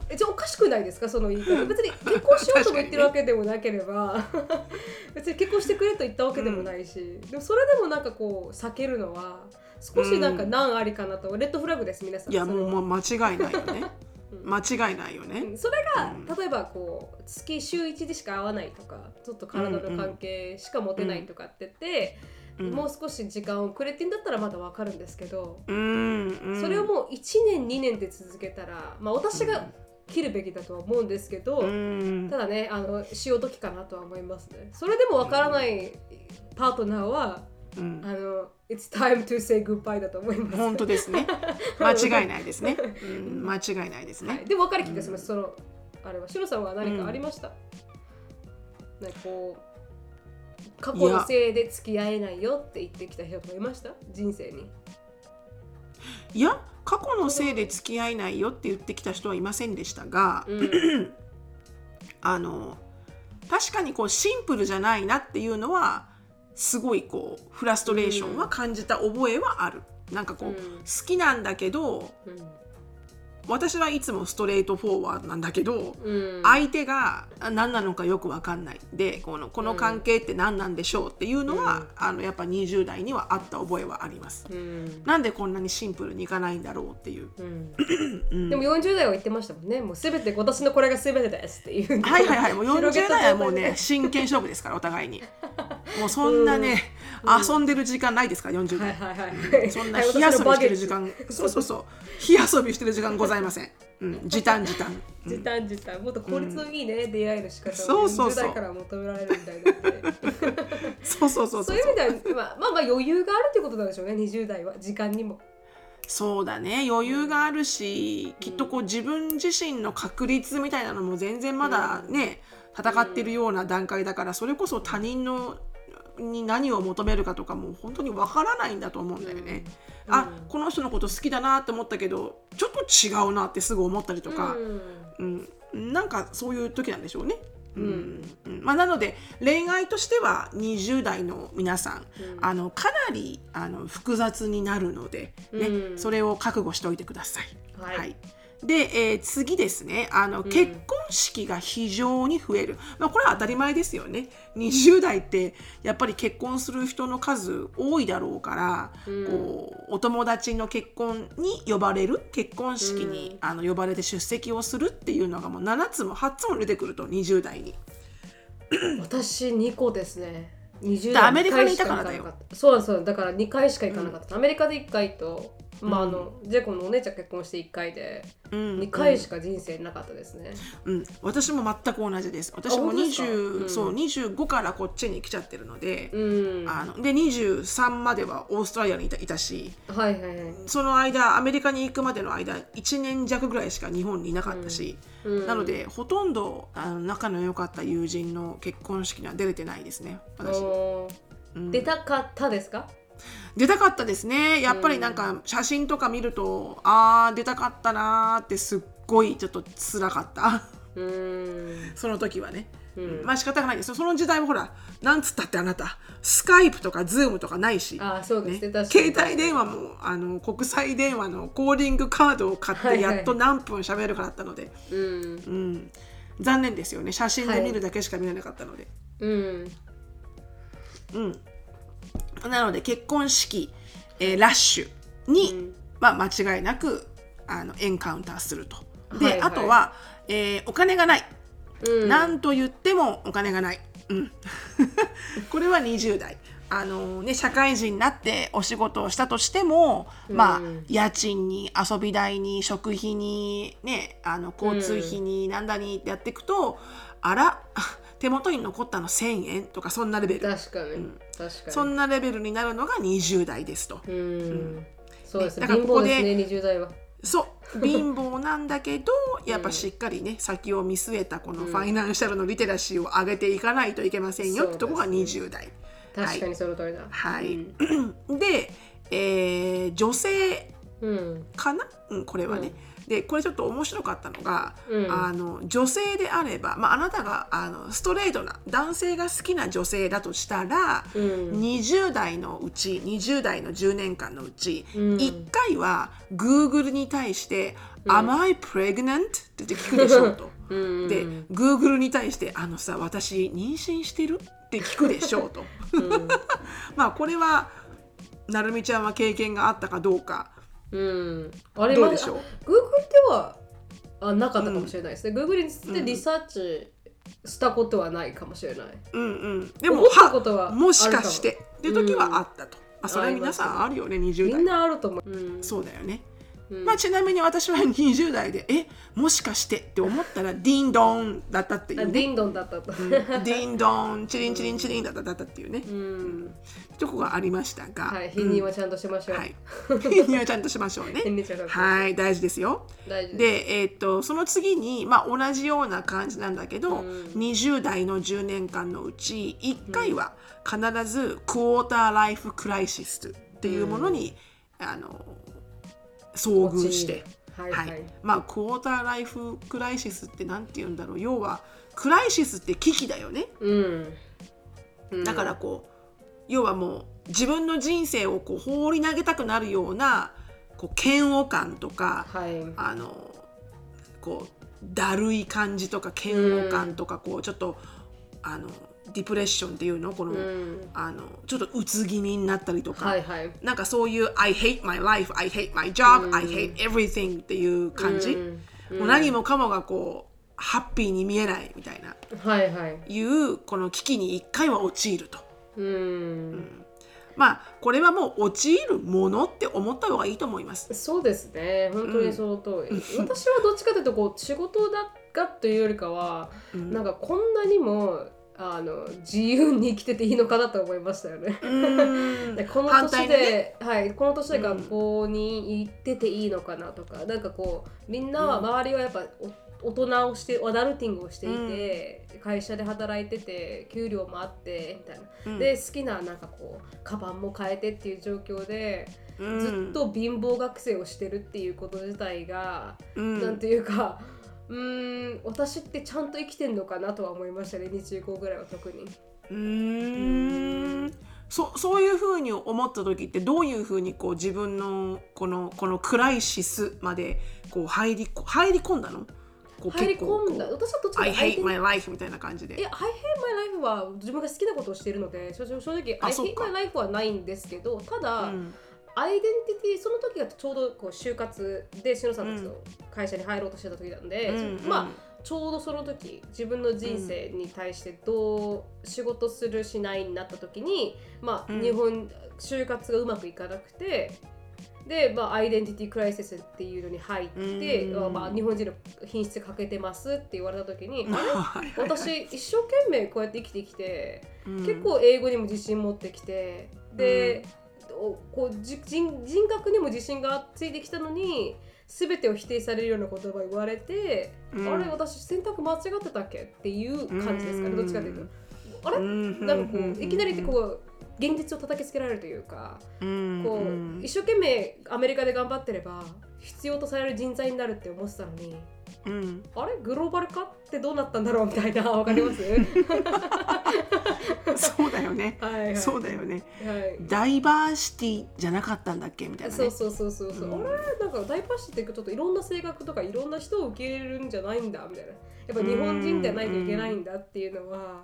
[SPEAKER 1] えじゃおかしくないですか？その言い方。別に結婚しようとか言ってるわけでもなければ。別に結婚してくれと言ったわけでもないし、うん、でもそれでもなんかこう避けるのは少しなんか難ありかなと、うん、レッドフラグです皆さん。
[SPEAKER 2] いやもう間違いないよね。間違いないよね、
[SPEAKER 1] それが、例えばこう月週1でしか会わないとかちょっと体の関係しか持てないとかって言って、もう少し時間をくれてんだったらまだわかるん。ですけど、それをもう1年2年で続けたら、まあ、私が切るべきだとは思うんですけど、ただねあの潮時かなとは思いますね。それでもわからないパートナーは、うん、あの It's time to say goodbye だと思います。
[SPEAKER 2] 本当ですね。間違いないですね、うん、間違いないですね、はい、
[SPEAKER 1] でも分かる気がします、そのあれは。シロさんは何かありました、うん、なんかこう過去のせいで付き合えないよって言ってきた人もいました？人生に。
[SPEAKER 2] いや過去のせいで付き合えないよって言ってきた人はいませんでしたが、うん、あの確かにこうシンプルじゃないなっていうのはすごいこうフラストレーションは感じた覚えはある。なんかこう、うん、好きなんだけど、うん私はいつもストレートフォーワードなんだけど、うん、相手が何なのかよく分かんない。でこのこの関係って何なんでしょうっていうのは、うん、あのやっぱ20代にはあった覚えはあります、うん、なんでこんなにシンプルにいかないんだろうっていう、
[SPEAKER 1] でも40代は言ってましたもんね。もう全て私のこれが全てですっていう。
[SPEAKER 2] はいはいはい。もう40代はもうね真剣勝負ですからお互いに。もうそんなね、遊んでる時間ないですから40代、はいはいはい、そんな火遊びしてる時間。そうそうそう。火遊びしてる時間ございません。うん、時短時短。
[SPEAKER 1] 時短時短。もっと効率のいいね、うん、出会いの仕方をそうそうそう10代から求められるみたいな
[SPEAKER 2] そうそうそう
[SPEAKER 1] そう。そういう意味では、まあ、まあまあ余裕があるってことなんでしょうね、20代は。時間にも。
[SPEAKER 2] そうだね余裕があるし、きっとこう自分自身の確率みたいなのも全然まだね、戦ってるような段階だからそれこそ他人のに何を求めるかとかも本当にわからないんだと思うんだよね。うん、あこの人のこと好きだなって思ったけどちょっと違うなってすぐ思ったりとか、うん、うん、なんかそういう時なんでしょうね。うん。うん。まあ、なので恋愛としては20代の皆さん、うん、あのかなりあの複雑になるのでね、うん、それを覚悟しておいてください。はい、はいで、えー、次ですね。あの、うん、結婚式が非常に増える、まあ、これは当たり前ですよね。20代ってやっぱり結婚する人の数多いだろうから、うん、こうお友達の結婚に呼ばれる？結婚式に、うん、あの呼ばれて出席をするっていうのがもう7つも8つも出てくると20代に。
[SPEAKER 1] 私2個ですね。
[SPEAKER 2] 20代アメリカにいたからだよ。
[SPEAKER 1] そうそうだから2回しか行かなかった、アメリカで1回とまああのジェコのお姉ちゃん結婚して1回で2回しか人生なかったですね、
[SPEAKER 2] うん、私も全く同じです。私も20、うん、そう25からこっちに来ちゃってるので、うん、あので23まではオーストラリアにいたいたし、はいはいはい、その間アメリカに行くまでの間1年弱ぐらいしか日本にいなかったし、うん、なのでほとんどあの仲の良かった友人の結婚式には出れてないですね私、
[SPEAKER 1] 出たかったですか？
[SPEAKER 2] 出たかったですね。やっぱりなんか写真とか見ると、うん、あー出たかったなーってすっごいちょっと辛かった。その時はね、うん、まあ仕方がないですその時代もほらなんつったってあなた。スカイプとかズームとかないし。
[SPEAKER 1] あそうですね、
[SPEAKER 2] ね、携帯電話もあの国際電話のコーディングカードを買ってやっと何分喋るかだったので、はいはい、うん、残念ですよね。写真で見るだけしか見れなかったので、はい、うん、うんなので結婚式、えー、ラッシュに、うん、まあ、間違いなくあのエンカウンターすると。で、はいはい、あとは、えー、お金がない。うん、なんと言ってもお金がない。うん、これは20代。あのね、社会人になってお仕事をしたとしても、うん、まあ家賃に遊び代に食費に、ね、あの交通費になんだにってやっていくと、あら手元に残ったの1,000円とかそんなレベル。
[SPEAKER 1] 確かに、うん、
[SPEAKER 2] 確かに。そんなレベルになるのが20代ですと。うん、う
[SPEAKER 1] ん、そうですね、だからここでね20代は。
[SPEAKER 2] そう。貧乏なんだけどやっぱしっかりね先を見据えたこのファイナンシャルのリテラシーを上げていかないといけませんよってとこが20代。
[SPEAKER 1] 確かにその通りだ。
[SPEAKER 2] はい、で、えー女性
[SPEAKER 1] うん。
[SPEAKER 2] かな、うん、これはね、でこれちょっと面白かったのが、
[SPEAKER 1] うん
[SPEAKER 2] あの女性であれば、まあ、あなたがあのストレートな男性が好きな女性だとしたら、
[SPEAKER 1] うん
[SPEAKER 2] 20代のうち20代の10年間のうち、
[SPEAKER 1] うん
[SPEAKER 2] 1回は Google に対して「Am I pregnant?」って聞くでしょうと。
[SPEAKER 1] うん
[SPEAKER 2] で Google に対して「あのさ私妊娠してる?」って聞くでしょうと。まあこれはなるみちゃんは経験があったかどうか
[SPEAKER 1] うん。あれ
[SPEAKER 2] どうでしょう？
[SPEAKER 1] まあ Google ではあなかったかもしれないですね、Google についてリサーチしたことはないかもしれない、
[SPEAKER 2] うんうん、でも
[SPEAKER 1] 思ったことは
[SPEAKER 2] はもしかして。っていう時はあったと、まあ、それは皆さんあるよね20代。
[SPEAKER 1] みんなあると思う、うん
[SPEAKER 2] そうだよね、
[SPEAKER 1] うん。
[SPEAKER 2] まあちなみに私は20代でえもしかしてって思ったらディンドンだったっていうね。
[SPEAKER 1] あディンドンだったと、
[SPEAKER 2] ディンドンチリンチリンチリンだっただったっていうね、
[SPEAKER 1] うん。
[SPEAKER 2] とこがありましたが、
[SPEAKER 1] はい、否認はちゃんとしましょう。
[SPEAKER 2] はい。否認はちゃんとしましょうね。はい大事ですよ。
[SPEAKER 1] で、
[SPEAKER 2] えーっとその次に、まあ、同じような感じなんだけど、
[SPEAKER 1] うん。
[SPEAKER 2] 20代の10年間のうち1回は必ずクォーターライフクライシスっていうものに、あの遭遇して、
[SPEAKER 1] はいはい。
[SPEAKER 2] まあクォーターライフクライシスって何て言うんだろう要はクライシスって危機だよね
[SPEAKER 1] うん。うん
[SPEAKER 2] だからこう要はもう自分の人生をこう放り投げたくなるようなこう嫌悪感とか、
[SPEAKER 1] はい。
[SPEAKER 2] あのこうだるい感じとか嫌悪感とか、こうちょっとあのディプレッションっていうの？この、
[SPEAKER 1] うん。
[SPEAKER 2] あのちょっとうつ気味になったりとか、
[SPEAKER 1] はいはい。
[SPEAKER 2] なんかそういう「I hate my life」「I hate my job」I hate everything」っていう感じ、
[SPEAKER 1] うん
[SPEAKER 2] もう何もかもがこうハッピーに見えないみたいな
[SPEAKER 1] はいはい。
[SPEAKER 2] いうこの危機に一回は陥ると。
[SPEAKER 1] うん。
[SPEAKER 2] まあこれはもう陥るものって思った方がいいと思います。
[SPEAKER 1] そうですね。本当にその通り。私はどっちかというとこう仕事だがというよりかは、
[SPEAKER 2] うん
[SPEAKER 1] なんかこんなにもあの自由に生きてていいのかなと思いましたよね。
[SPEAKER 2] うん。
[SPEAKER 1] でこの
[SPEAKER 2] 反
[SPEAKER 1] 年
[SPEAKER 2] 対
[SPEAKER 1] で、
[SPEAKER 2] にね
[SPEAKER 1] はい、この年で学校に行ってていいのかなとか、なんかこうみんなは周りはやっぱお大人をしてアダルティングをしていて、会社で働いてて給料もあってみたいな、
[SPEAKER 2] うん。
[SPEAKER 1] で好きななんかこうカバンも変えてっていう状況で、
[SPEAKER 2] うん。
[SPEAKER 1] ずっと貧乏学生をしてるっていうこと自体が、
[SPEAKER 2] うん。
[SPEAKER 1] なんていうかうーん私ってちゃんと生きてんのかなとは思いましたね25ぐらいは特に。
[SPEAKER 2] うーん。そそういうふうに思った時ってどういうふうにこう自分のこのこのクライシスまでこう入りこ入り込んだの？こう
[SPEAKER 1] 入り込んだ。私はどっちか
[SPEAKER 2] I
[SPEAKER 1] というと
[SPEAKER 2] hate my life みたいな感じで。
[SPEAKER 1] いや、I hate my life は自分が好きなことをしているので、正直、正直
[SPEAKER 2] あ
[SPEAKER 1] I hate
[SPEAKER 2] か。
[SPEAKER 1] my life はないんですけど、ただ、
[SPEAKER 2] うん
[SPEAKER 1] アイデンティティ、その時がちょうどこう就活で、しのさんたちと会社に入ろうとしてた時なんで、
[SPEAKER 2] うん
[SPEAKER 1] まあ、ちょうどその時、自分の人生に対してどう仕事するしないになった時に、まあ、
[SPEAKER 2] うん。
[SPEAKER 1] 日本、就活がうまくいかなくて、で、まあ、アイデンティティクライシスっていうのに入って、
[SPEAKER 2] うん。
[SPEAKER 1] まあ、日本人の品質欠けてますって言われた時に、あれ？私一生懸命こうやって生きてきて、
[SPEAKER 2] うん。
[SPEAKER 1] 結構英語にも自信持ってきてで、おこうじ人人格にも自信がついてきたのに全てを否定されるような言葉言われて、
[SPEAKER 2] うん。
[SPEAKER 1] あれ私選択間違ってたっけっていう感じですかね、
[SPEAKER 2] うん。
[SPEAKER 1] どっちかというと。あれ、
[SPEAKER 2] うん。
[SPEAKER 1] なんかこういきなりってこう現実を叩きつけられるというか、
[SPEAKER 2] うん。
[SPEAKER 1] こう
[SPEAKER 2] うん。
[SPEAKER 1] 一生懸命アメリカで頑張ってれば必要とされる人材になるって思ってたのに
[SPEAKER 2] うん。
[SPEAKER 1] あれ？グローバル化ってどうなったんだろうみたいな。わかります？
[SPEAKER 2] そうだよね。
[SPEAKER 1] はい、はい、
[SPEAKER 2] そうだよね。
[SPEAKER 1] はい。
[SPEAKER 2] ダイバーシティじゃなかったんだっけ？みたいなね。
[SPEAKER 1] そうそうそうそうそう、
[SPEAKER 2] うん。
[SPEAKER 1] あれ？なんかダイバーシティってちょっといろんな性格とかいろんな人を受け入れるんじゃないんだみたいな。やっぱ日本人じゃないといけないんだっていうのは、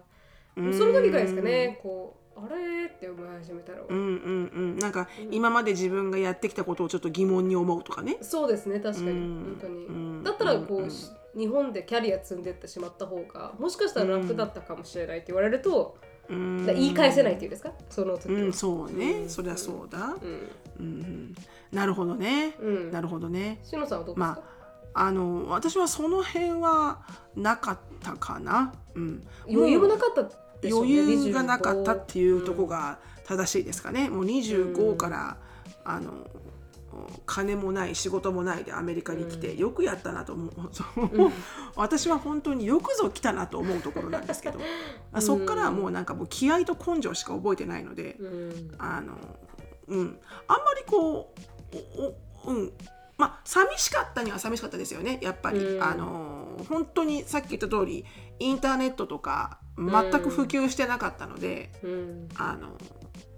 [SPEAKER 2] うん。
[SPEAKER 1] その時ぐらいですかね。こうあれ？って思い始めたの、
[SPEAKER 2] うんうんうんなんか今まで自分がやってきたことをちょっと疑問に思うとかね
[SPEAKER 1] そうですね確かに、
[SPEAKER 2] うん
[SPEAKER 1] 本当に、だったらこう、
[SPEAKER 2] うん
[SPEAKER 1] し日本でキャリア積んでってしまった方がもしかしたら楽だったかもしれ？ないって言われ？ると、
[SPEAKER 2] うん
[SPEAKER 1] 言い返せないっていうんですかその時は
[SPEAKER 2] うんそうね、
[SPEAKER 1] うん
[SPEAKER 2] そりゃそうだ、
[SPEAKER 1] うん
[SPEAKER 2] うん、なるほどね、
[SPEAKER 1] うん
[SPEAKER 2] なるほどね
[SPEAKER 1] しのさんはどうですか、
[SPEAKER 2] まあの私はその辺はなかったかな、うん、
[SPEAKER 1] 余裕もなかったね。
[SPEAKER 2] 余裕がなかったっていうとこ
[SPEAKER 1] が、
[SPEAKER 2] ろが正しいですかね。もう25から、あの金もない仕事もないでアメリカに来て、よくやったなと思う、そう 私は本当によくぞ来たなと思うところなんですけど、あそっからはもうなんかもう気合と根性しか覚えてないので、
[SPEAKER 1] うん。
[SPEAKER 2] あのうん。あんまりこううん。まあ寂しかったには寂しかったですよね。やっぱり、
[SPEAKER 1] うん。
[SPEAKER 2] あの本当にさっき言った通りインターネットとか全く普及してなかったので、
[SPEAKER 1] うん。
[SPEAKER 2] あの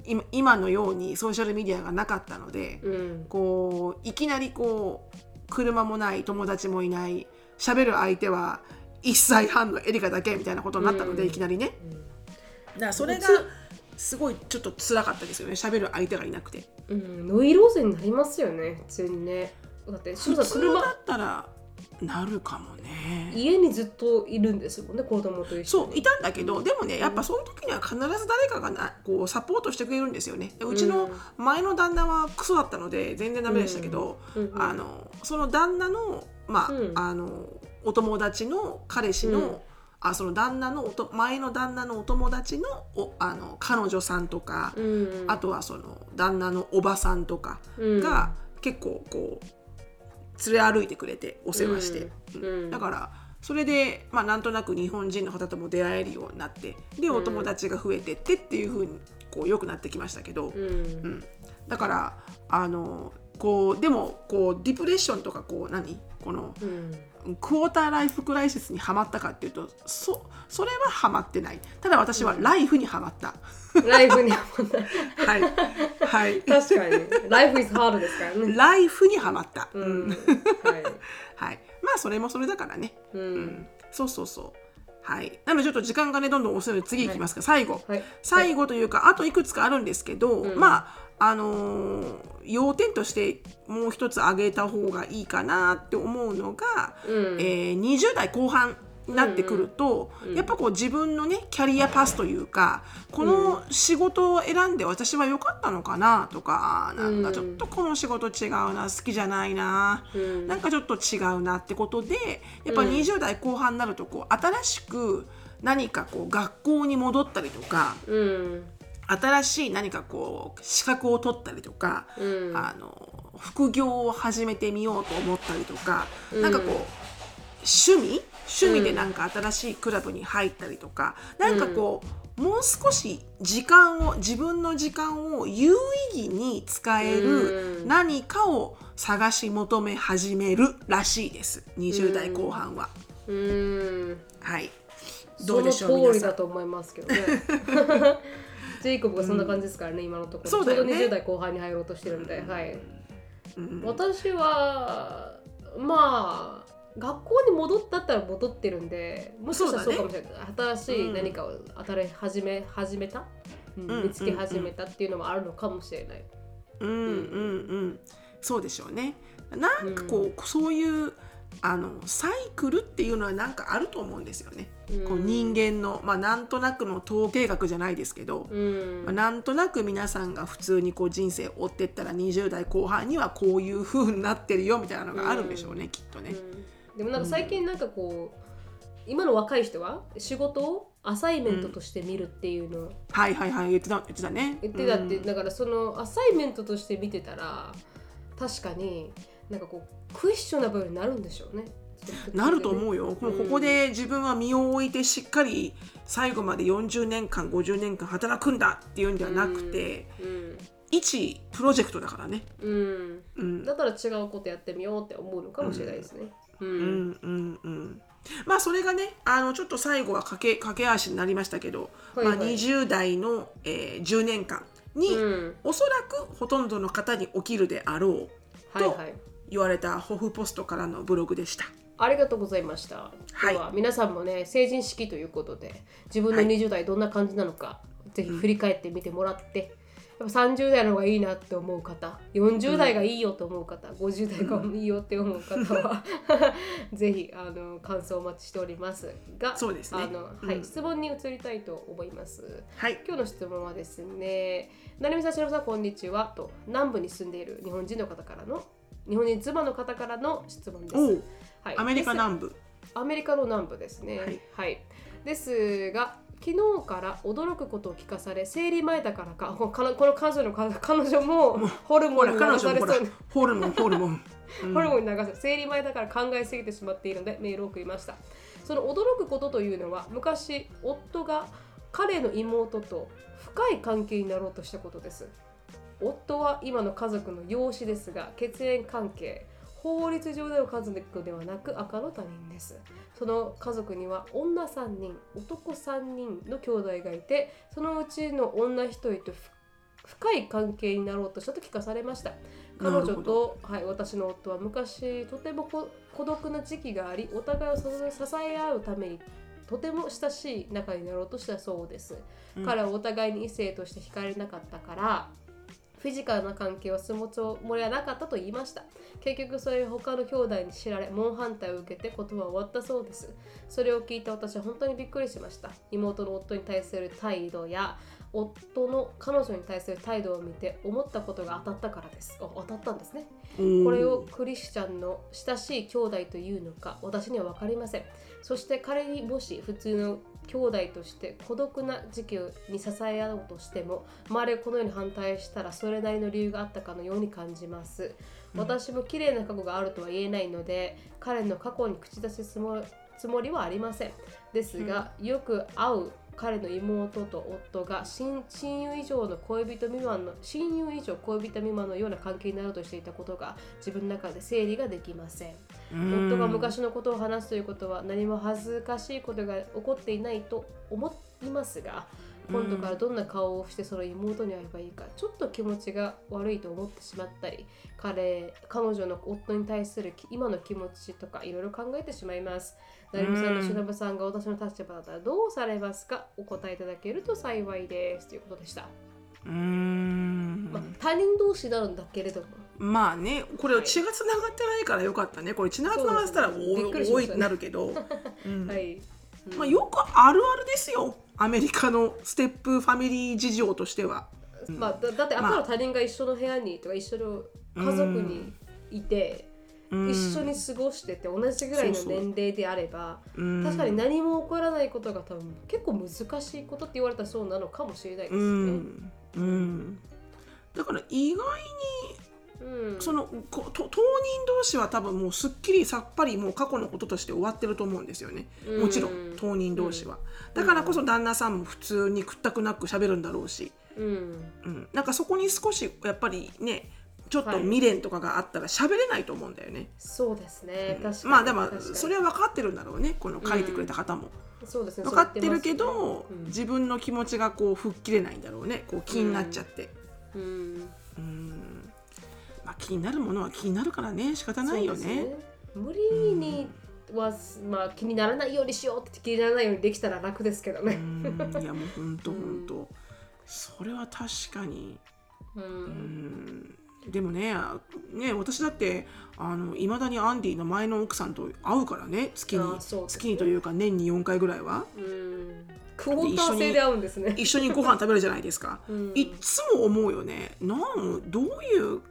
[SPEAKER 2] 今今のようにソーシャルメディアがなかったので、
[SPEAKER 1] うん。
[SPEAKER 2] こういきなりこう車もない友達もいない喋る相手は1歳半のエリカだけみたいなことになったので、
[SPEAKER 1] うん。
[SPEAKER 2] いきなりね。だからそれがすごいちょっと辛かったですよね喋る相手がいなくて。
[SPEAKER 1] うん、ノイローゼになりますよね普通にね。だって車
[SPEAKER 2] 通だったらなるかもね。
[SPEAKER 1] 家にずっといるんですもんね子供と一緒に。
[SPEAKER 2] そういたんだけどでもねやっぱそういう時には必ず誰かがなこうサポートしてくれるんですよね。でうちの前の旦那はクソだったので全然ダメでしたけど、
[SPEAKER 1] うんうん
[SPEAKER 2] あのその旦那のまあ、
[SPEAKER 1] うん。
[SPEAKER 2] あのお友達の彼氏の、
[SPEAKER 1] うん。
[SPEAKER 2] あその旦那のおと前の旦那のお友達のおあの彼女さんとか、
[SPEAKER 1] うん
[SPEAKER 2] あとはその旦那のおばさんとか
[SPEAKER 1] うん。
[SPEAKER 2] が結構こう連れ歩いてくれてお世話して、
[SPEAKER 1] うん。
[SPEAKER 2] だからそれで、まあ、なんとなく日本人の方とも出会えるようになってで
[SPEAKER 1] うん。
[SPEAKER 2] お友達が増えてってっていう風にこう良くなってきましたけど、
[SPEAKER 1] うん。
[SPEAKER 2] うん。だからあのこうでもこうディプレッションとかこう何？この
[SPEAKER 1] うん。
[SPEAKER 2] クォーターライフクライシスにはまったかっていうとそそれははまってない。ただ私はライフにはまった、
[SPEAKER 1] ライフにはまんない
[SPEAKER 2] はい。はい。
[SPEAKER 1] 確かに。ライフ is hard ですからね。
[SPEAKER 2] ライフにはまった、
[SPEAKER 1] う
[SPEAKER 2] うん。
[SPEAKER 1] んはい。
[SPEAKER 2] はい。まあそれもそれだからね。
[SPEAKER 1] う
[SPEAKER 2] うん。ん、そうそうそう。はい。なのでちょっと時間がねどんどん遅いので次いきますか、最後。
[SPEAKER 1] はい。
[SPEAKER 2] 最後というか、あといくつかあるんですけど、
[SPEAKER 1] うん。
[SPEAKER 2] まああのー要点としてもう一つ挙げた方がいいかなって思うのが、
[SPEAKER 1] うん。
[SPEAKER 2] えー20代後半。になってくると、
[SPEAKER 1] うんうん
[SPEAKER 2] やっぱこう自分のねキャリアパスというかこの仕事を選んで私は良かったのかなとかなんかちょっとこの仕事違うな好きじゃないな、
[SPEAKER 1] うん。
[SPEAKER 2] なんかちょっと違うなってことでやっぱ
[SPEAKER 1] うん。
[SPEAKER 2] 20代後半になるとこう新しく何かこう学校に戻ったりとか
[SPEAKER 1] うん。
[SPEAKER 2] 新しい何かこう資格を取ったりとか、
[SPEAKER 1] うん。
[SPEAKER 2] あの副業を始めてみようと思ったりとか、
[SPEAKER 1] うん。
[SPEAKER 2] なんかこう趣味趣味でなんか新しいクラブに入ったりとか、なんかこうもう少し時間を自分の時間を有意義に使える
[SPEAKER 1] うん。
[SPEAKER 2] 何かを探し求め始めるらしいです。20代後半は。
[SPEAKER 1] うん。
[SPEAKER 2] はい。ど
[SPEAKER 1] そうの
[SPEAKER 2] でしょう
[SPEAKER 1] 通
[SPEAKER 2] 皆さん。
[SPEAKER 1] りだと思いますけどね。ジェイコブがそんな感じですからね、今のところ。
[SPEAKER 2] そうだよね。
[SPEAKER 1] ちょうど20代後半に入ろうとしてるんで、はい。
[SPEAKER 2] うん。
[SPEAKER 1] 私はまあ学校に戻ったったら戻ってるんでもしかしたらそうかもしれない、新しい何かを新し始め始めた、うん
[SPEAKER 2] うん
[SPEAKER 1] 見つけ始めたっていうのもあるのかもしれない。
[SPEAKER 2] うんうんうん。そうでしょうね。なんかこう、そういうあのサイクルっていうのはなんかあると思うんですよね、こう人間のまあなんとなくの統計学じゃないですけど、
[SPEAKER 1] うん。
[SPEAKER 2] まあ、なんとなく皆さんが普通にこう人生を追ってったら20代後半にはこういう風になってるよみたいなのがあるんでしょうね、きっとね。
[SPEAKER 1] うんでもなんか最近なんかこう、今の若い人は仕事をアサイメントとして見るっていうのを
[SPEAKER 2] はいはいはい言ってた言ってたね。
[SPEAKER 1] 言ってたって、
[SPEAKER 2] うん。
[SPEAKER 1] だからそのアサイメントとして見てたら確かになんかこうクエスチョナブルになるんでしょうね。
[SPEAKER 2] なると思うよ、こ
[SPEAKER 1] うん。
[SPEAKER 2] ここで自分は身を置いてしっかり最後まで40年間50年間働くんだっていうんではなくて、
[SPEAKER 1] うん。
[SPEAKER 2] 一プロジェクトだからね。
[SPEAKER 1] うん、
[SPEAKER 2] うん。
[SPEAKER 1] だったら違うことやってみようって思うのかもしれないですね。うん
[SPEAKER 2] うん。うん。うんまあそれがねあのちょっと最後は駆け駆け足になりましたけど、
[SPEAKER 1] はいはい。
[SPEAKER 2] まあ、20代の、えー10年間に、
[SPEAKER 1] うん。
[SPEAKER 2] おそらくほとんどの方に起きるであろうと
[SPEAKER 1] はいはい。
[SPEAKER 2] 言われたホフポストからのブログでした。
[SPEAKER 1] ありがとうございました。
[SPEAKER 2] はい。
[SPEAKER 1] では皆さんもね成人式ということで自分の
[SPEAKER 2] はい。
[SPEAKER 1] 20代どんな感じなのか、ぜひ振り返ってみてもらって、やっぱ30代の方がいいなって思う方40代がいいよと思う方、50代がいいよって思う方は ぜひあの感想をお待ちしておりますが
[SPEAKER 2] そうですね
[SPEAKER 1] あの、はい
[SPEAKER 2] うん
[SPEAKER 1] 質問に移りたいと思います。
[SPEAKER 2] はい、
[SPEAKER 1] 今日の質問はですね、なるみさん、しのぶさん、こんにちはと南部に住んでいる日本人の方からの日本人妻の方からの質問です。はい、
[SPEAKER 2] アメリカ南部。
[SPEAKER 1] アメリカの南部ですね。
[SPEAKER 2] は
[SPEAKER 1] はいい。ですが、昨日から驚くことを聞かされ生理前だからか。このこの彼女の彼女も ホルモンに流されそう。に
[SPEAKER 2] ホルモンホルモン、うん。
[SPEAKER 1] ホルモンに流され生理前だから考えすぎてしまっているのでメールを送りました。その驚くことというのは昔夫が彼の妹と深い関係になろうとしたことです。夫は今の家族の養子ですが血縁関係法律上での家族ではなく赤の他人ですその家族には女3人男3人の兄弟がいてそのうちの女1人とふ深い関係になろうとしたと聞かされました。彼女と、はい、私の夫は昔とてもこ孤独な時期がありお互いを支え支え合うためにとても親しい仲になろうとしたそうです、
[SPEAKER 2] うん。
[SPEAKER 1] 彼はお互いに異性として惹かれなかったからフィジカルな関係を進むつもりはなかったと言いました。結局それを他の兄弟に知られ猛反対を受けてことは終わったそうです。それを聞いた私は本当にびっくりしました。妹の夫に対する態度や夫の彼女に対する態度を見て思ったことが当たったからです。あ当たったんですね。
[SPEAKER 2] うん。
[SPEAKER 1] これをクリスチャンの親しい兄弟というのか私には分かりません。そして彼にもし普通の兄弟として孤独な時期に支え合おうとしても周りがこのように反対したらそれなりの理由があったかのように感じます。私も綺麗な過去があるとは言えないので彼の過去に口出しすもつもりはありません。ですが、よく会う彼の妹と夫が親親友以上の恋人未満の親友以上恋人未満のような関係になろうとしていたことが自分の中で整理ができません
[SPEAKER 2] うん
[SPEAKER 1] 夫が昔のことを話すということは何も恥ずかしいことが起こっていないと思いますが今度からどんな顔をしてその妹に会えばいいかちょっと気持ちが悪いと思ってしまったり彼彼女の夫に対する今の気持ちとかいろいろ考えてしまいます。成美さんのしのぶさんが私の立場だったらどうされますか？お答えいただけると幸いです。ということでした、
[SPEAKER 2] うーん。
[SPEAKER 1] まあ、他人同士なんだけれども
[SPEAKER 2] まあねこれ
[SPEAKER 1] はい。
[SPEAKER 2] 血がつながってないからよかったね。これ血がつながってたら
[SPEAKER 1] そうですね。びっ
[SPEAKER 2] お
[SPEAKER 1] くりしましたね。
[SPEAKER 2] いおいってなるけど、うん。
[SPEAKER 1] はい、うん
[SPEAKER 2] まあ、よくあるあるですよ。アメリカのステップファミリー事情としては。
[SPEAKER 1] まあ、だだって赤の他人が一緒の部屋にとか一緒の家族にいて、
[SPEAKER 2] うん。
[SPEAKER 1] 一緒に過ごしてて同じぐらいの年齢であれば
[SPEAKER 2] うん。
[SPEAKER 1] 確かに何も起こらないことが多分結構難しいことって言われたらそうなのかもしれないです
[SPEAKER 2] う
[SPEAKER 1] ね。
[SPEAKER 2] ん。うん、だから意外
[SPEAKER 1] うん。
[SPEAKER 2] にその当人同士は多分もうすっきりさっぱりもう過去のこととして終わってると思うんですよね。もちろ
[SPEAKER 1] うん
[SPEAKER 2] ん当人同士は、だからこそ旦那さんも普通に屈託なく喋るんだろうし、
[SPEAKER 1] うん。
[SPEAKER 2] うん、なんかそこに少しやっぱりねちょっと
[SPEAKER 1] はい。
[SPEAKER 2] 未練とかがあったら喋れないと思うんだよね。
[SPEAKER 1] そうですね、確かに。
[SPEAKER 2] まあでもそれは分かってるんだろうね。この書いてくれた方も。
[SPEAKER 1] そうですね。
[SPEAKER 2] 分かってるけど、
[SPEAKER 1] そう言ってますね。
[SPEAKER 2] 自分の気持ちがこう吹っ切れないんだろうね。こう気になっちゃって。
[SPEAKER 1] うん。うん
[SPEAKER 2] 気になるものは気になるからね。仕方ないよ
[SPEAKER 1] そうです
[SPEAKER 2] ね。
[SPEAKER 1] 無理には、まあ、気にならないようにしようって気にならないようにできたら楽ですけど
[SPEAKER 2] う
[SPEAKER 1] ね。
[SPEAKER 2] ん。いやもう本当
[SPEAKER 1] うん
[SPEAKER 2] 本当それは確かに。
[SPEAKER 1] う
[SPEAKER 2] うん。んでもねね私だってあの未だにアンディの前の奥さんと会うからね。月に
[SPEAKER 1] ね。
[SPEAKER 2] 月にというか年に4回ぐらいは。
[SPEAKER 1] うん。クォーター制で合うんですね。
[SPEAKER 2] 一緒にご飯食べるじゃないですか。
[SPEAKER 1] うん。
[SPEAKER 2] いっつも思うよね。なんどういう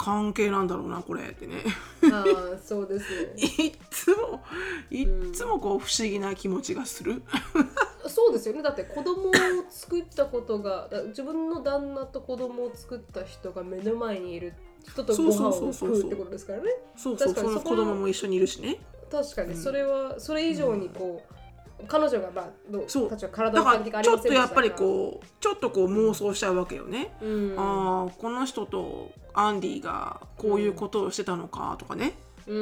[SPEAKER 2] 関係なんだろうなこれってね。
[SPEAKER 1] ああそうですね。
[SPEAKER 2] いっつもいっつもこう不思議な気持ちがする。
[SPEAKER 1] そうですよね。だって子供を作ったことがだ自分の旦那と子供を作った人が目の前にいる人とご飯を食うってことですからね。
[SPEAKER 2] そうそうその子
[SPEAKER 1] 確かにそこは
[SPEAKER 2] 供も一緒にいるしね。
[SPEAKER 1] 確かに。それはそれ以上にこう、彼女がまあどう
[SPEAKER 2] そう。
[SPEAKER 1] たちは体の関係があり
[SPEAKER 2] らちょっ
[SPEAKER 1] ませんでした
[SPEAKER 2] とやっぱりこうちょっとこう妄想しちゃうわけよね。
[SPEAKER 1] う、うん、
[SPEAKER 2] ああこの人とアンディがこういうことをしてたのかとかね、
[SPEAKER 1] う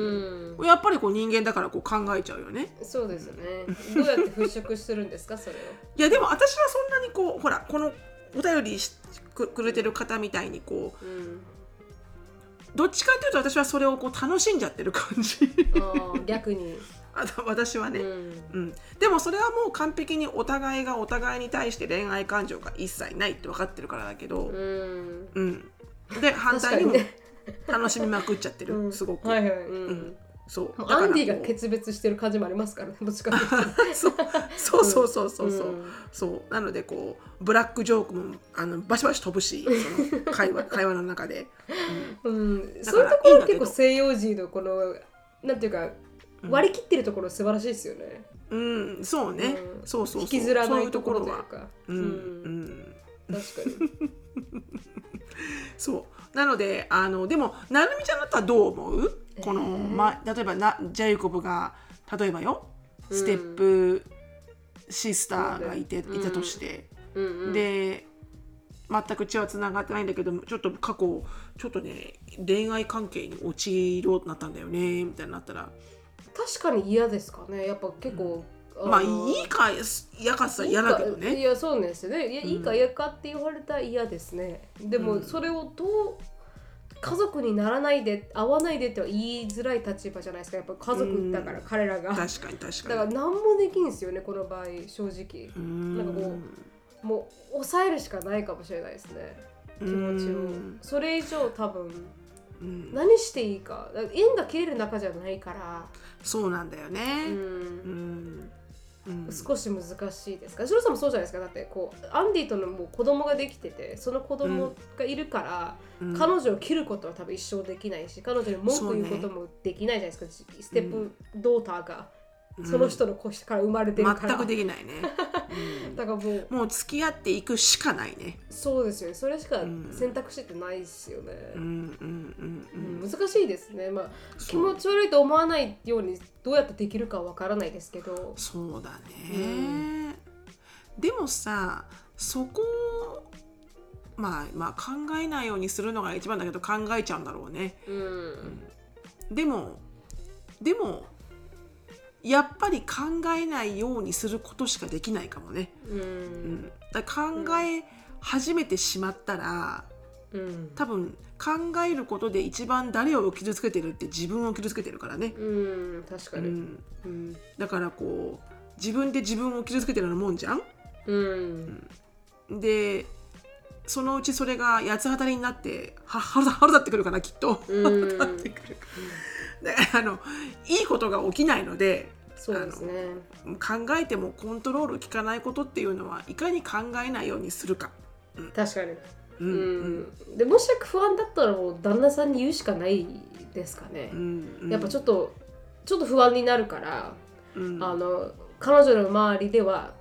[SPEAKER 1] ん、
[SPEAKER 2] やっぱりこう人間だからこう考えちゃうよね。
[SPEAKER 1] そうですよね。どうやって払拭するんですか？それを。
[SPEAKER 2] いやでも私はそんなにこうほらこのお便りしくくれてる方みたいにこう
[SPEAKER 1] うん
[SPEAKER 2] どっちかというと私はそれをこう楽しんじゃってる感じ。
[SPEAKER 1] 逆に、
[SPEAKER 2] あの私はね、
[SPEAKER 1] うん。
[SPEAKER 2] うん、でもそれはもう完璧にお互いがお互いに対して恋愛感情が一切ないって分かってるからだけど、
[SPEAKER 1] うん。
[SPEAKER 2] うん、で反対にも楽しみまくっちゃってる、
[SPEAKER 1] うん。
[SPEAKER 2] すごく、
[SPEAKER 1] はいはい、うん。
[SPEAKER 2] うん。そう。
[SPEAKER 1] アンディが決別してる感じもありますからね。どっちかっていうと。
[SPEAKER 2] そう。そうそうそうそうそう、
[SPEAKER 1] うん。
[SPEAKER 2] そう。なのでこうブラックジョークもあのバシバシ飛ぶしその会話 会話の中で、
[SPEAKER 1] うん、
[SPEAKER 2] だから
[SPEAKER 1] そういうところ結構西洋人のこのなんていうか
[SPEAKER 2] うん。
[SPEAKER 1] 割り切ってるところ素晴らしいですよね。
[SPEAKER 2] うん。そうね、
[SPEAKER 1] うん。
[SPEAKER 2] そうそうそう。
[SPEAKER 1] 引きずら
[SPEAKER 2] そう
[SPEAKER 1] ないいうところという
[SPEAKER 2] は
[SPEAKER 1] か
[SPEAKER 2] うん、うん。
[SPEAKER 1] 確かに
[SPEAKER 2] そう。なのであのでもなるみちゃんだったらどう思う？この、
[SPEAKER 1] えー
[SPEAKER 2] ま、例えばなジャイコブが例えばよステップシスターがいて、
[SPEAKER 1] うん
[SPEAKER 2] いたとして、
[SPEAKER 1] うん。うん
[SPEAKER 2] で全く血はつながってないんだけどちょっと過去ちょっとね恋愛関係に陥ろうとなったんだよねみたいになったら。
[SPEAKER 1] 確かに嫌ですかね。やっぱ結構、
[SPEAKER 2] まあ
[SPEAKER 1] の
[SPEAKER 2] いいか嫌かさ嫌だけどね。
[SPEAKER 1] かいやそうなんですよね。いやいいか嫌かって言われたら嫌ですね。で
[SPEAKER 2] うん。
[SPEAKER 1] もそれをどう家族にならないで会わないでっては言いづらい立場じゃないですか。やっぱ家族だから彼らが。だか
[SPEAKER 2] 確かに。確からに
[SPEAKER 1] 何もできんですよねこの場合正直。
[SPEAKER 2] ん
[SPEAKER 1] なんかこもう抑えるしかないかもしれないですね。気持ちを。
[SPEAKER 2] うん。
[SPEAKER 1] それ以上多分
[SPEAKER 2] うん。
[SPEAKER 1] 何していいか。縁が切れる仲じゃないから、
[SPEAKER 2] そうなんだよ
[SPEAKER 1] う
[SPEAKER 2] ね、
[SPEAKER 1] ん
[SPEAKER 2] うん。うん
[SPEAKER 1] 少し難しいですか？シロさんもそうじゃないですか？だってこうアンディとのもう子供ができてて、その子供がいるから、
[SPEAKER 2] うん
[SPEAKER 1] 彼女を切ることは多分一生できないし、彼女に文句言うこともできないじゃないですか。ステップドーターが、その人の子から生まれてるから。
[SPEAKER 2] 全くできないね、
[SPEAKER 1] だからもう
[SPEAKER 2] うんもう付き合っていくしかないね
[SPEAKER 1] そうですよね。それしか
[SPEAKER 2] ん
[SPEAKER 1] 選択肢ってないですよね。難しいですね。まあ気持ち悪いと思わないようにどうやってできるかわからないですけど。
[SPEAKER 2] そうだね、でもさそこをまあまあ考えないようにするのが一番だけど考えちゃうんだろうね
[SPEAKER 1] うん。
[SPEAKER 2] でもでもやっぱり考えないようにすることしかできないかもね、
[SPEAKER 1] う。
[SPEAKER 2] うんん、だ考え始めてしまったら
[SPEAKER 1] うん。
[SPEAKER 2] 多分考えることで一番誰を傷つけてるって自分を傷つけてるからね、
[SPEAKER 1] うん。確かに。
[SPEAKER 2] うん、
[SPEAKER 1] うん。
[SPEAKER 2] だからこう自分で自分を傷つけてるようなもんじゃん？
[SPEAKER 1] うん。
[SPEAKER 2] でそのうちそれが八つ当たりになっては腹立腹立ってくるかなきっと、
[SPEAKER 1] うん
[SPEAKER 2] 腹立ってくるだからあのいいことが起きないので
[SPEAKER 1] そうですね。
[SPEAKER 2] 考えてもコントロール効かないことっていうのはいかに考えないようにするか、
[SPEAKER 1] 確かに。
[SPEAKER 2] う
[SPEAKER 1] うんん。でもし不安だったらもう旦那さんに言うしかないですかね
[SPEAKER 2] う。ん
[SPEAKER 1] やっぱちょっとちょっと不安になるから、
[SPEAKER 2] うん
[SPEAKER 1] あの彼女の周りでは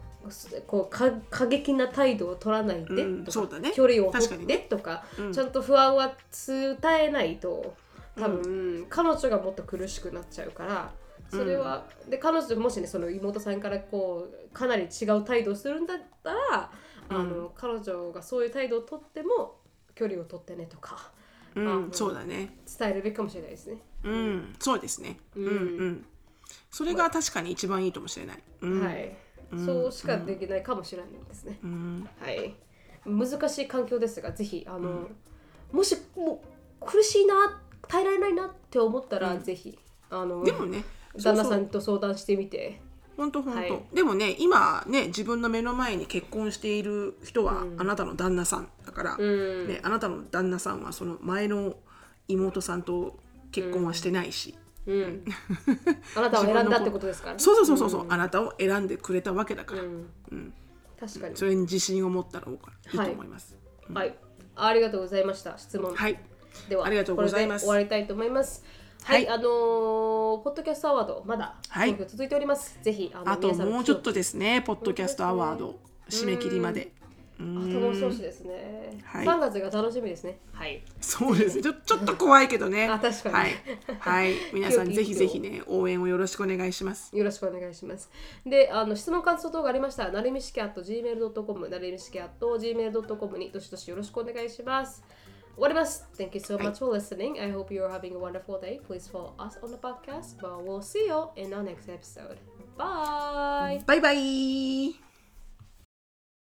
[SPEAKER 1] こうか過激な態度を取らないで
[SPEAKER 2] うん
[SPEAKER 1] とか、
[SPEAKER 2] そうだね
[SPEAKER 1] 距離を取って
[SPEAKER 2] 確かにね
[SPEAKER 1] とか、
[SPEAKER 2] うん
[SPEAKER 1] ちゃんと不安は伝えないと多分、彼女がもっと苦しくなっちゃうからそれは、で彼女もしねその妹さんからこうかなり違う態度をするんだったら、あの彼女がそういう態度を取っても距離を取ってねとか
[SPEAKER 2] うんそうだね。
[SPEAKER 1] 伝えるべきかもしれないですね。
[SPEAKER 2] うんそうですね。うん。
[SPEAKER 1] うん
[SPEAKER 2] うん。それが確かに一番いいかもしれない、うん。
[SPEAKER 1] はい、そうしかできないかもしれないですね。
[SPEAKER 2] うん。
[SPEAKER 1] はい、難しい環境ですが、ぜひあの、もしもう苦しいな、耐えられないなって思ったら、ぜひあの
[SPEAKER 2] でもね
[SPEAKER 1] 旦那さ
[SPEAKER 2] ん
[SPEAKER 1] と相談してみて、
[SPEAKER 2] 本当本当、
[SPEAKER 1] はい。
[SPEAKER 2] でもね今ね自分の目の前に結婚している人は
[SPEAKER 1] うん。
[SPEAKER 2] あなたの旦那さんだから、
[SPEAKER 1] うん、
[SPEAKER 2] ね、あなたの旦那さんはその前の妹さんと結婚はしてないし、
[SPEAKER 1] うん、あなたは選んだってことですからね。
[SPEAKER 2] そうそうそうそうそう、あなたを選んでくれたわけだから、
[SPEAKER 1] うん、
[SPEAKER 2] うん。
[SPEAKER 1] 確かに。
[SPEAKER 2] それに自信を持ったらいいと思います。
[SPEAKER 1] はい、ありがとうございました。質問。
[SPEAKER 2] はい、
[SPEAKER 1] では、
[SPEAKER 2] ありがとうございます
[SPEAKER 1] 終わりたいと思います。はい、
[SPEAKER 2] はい
[SPEAKER 1] あのーポッドキャストアワード、まだ、続いております。ぜひ、あの
[SPEAKER 2] あともうちょっとですね、ポッドキャストアワード締め切りまで。
[SPEAKER 1] あともう少しですね。
[SPEAKER 2] はい
[SPEAKER 1] 3月が楽しみですね。はい。
[SPEAKER 2] そうですね。ちょちょっと怖いけどね。
[SPEAKER 1] あ確かに
[SPEAKER 2] はい。はい。皆さんぜひぜひね応援をよろしくお願いします。
[SPEAKER 1] よろしくお願いします。で、あの質問感想等がありましたら、なるみしき at gmail.com、なるみしき at gmail.com にどしどしよろしくお願いします。What of? Thank you so much for listening. I hope you're having a wonderful day. Please follow us on the podcast, but we'll see you in our next episode. Bye.
[SPEAKER 2] Bye bye.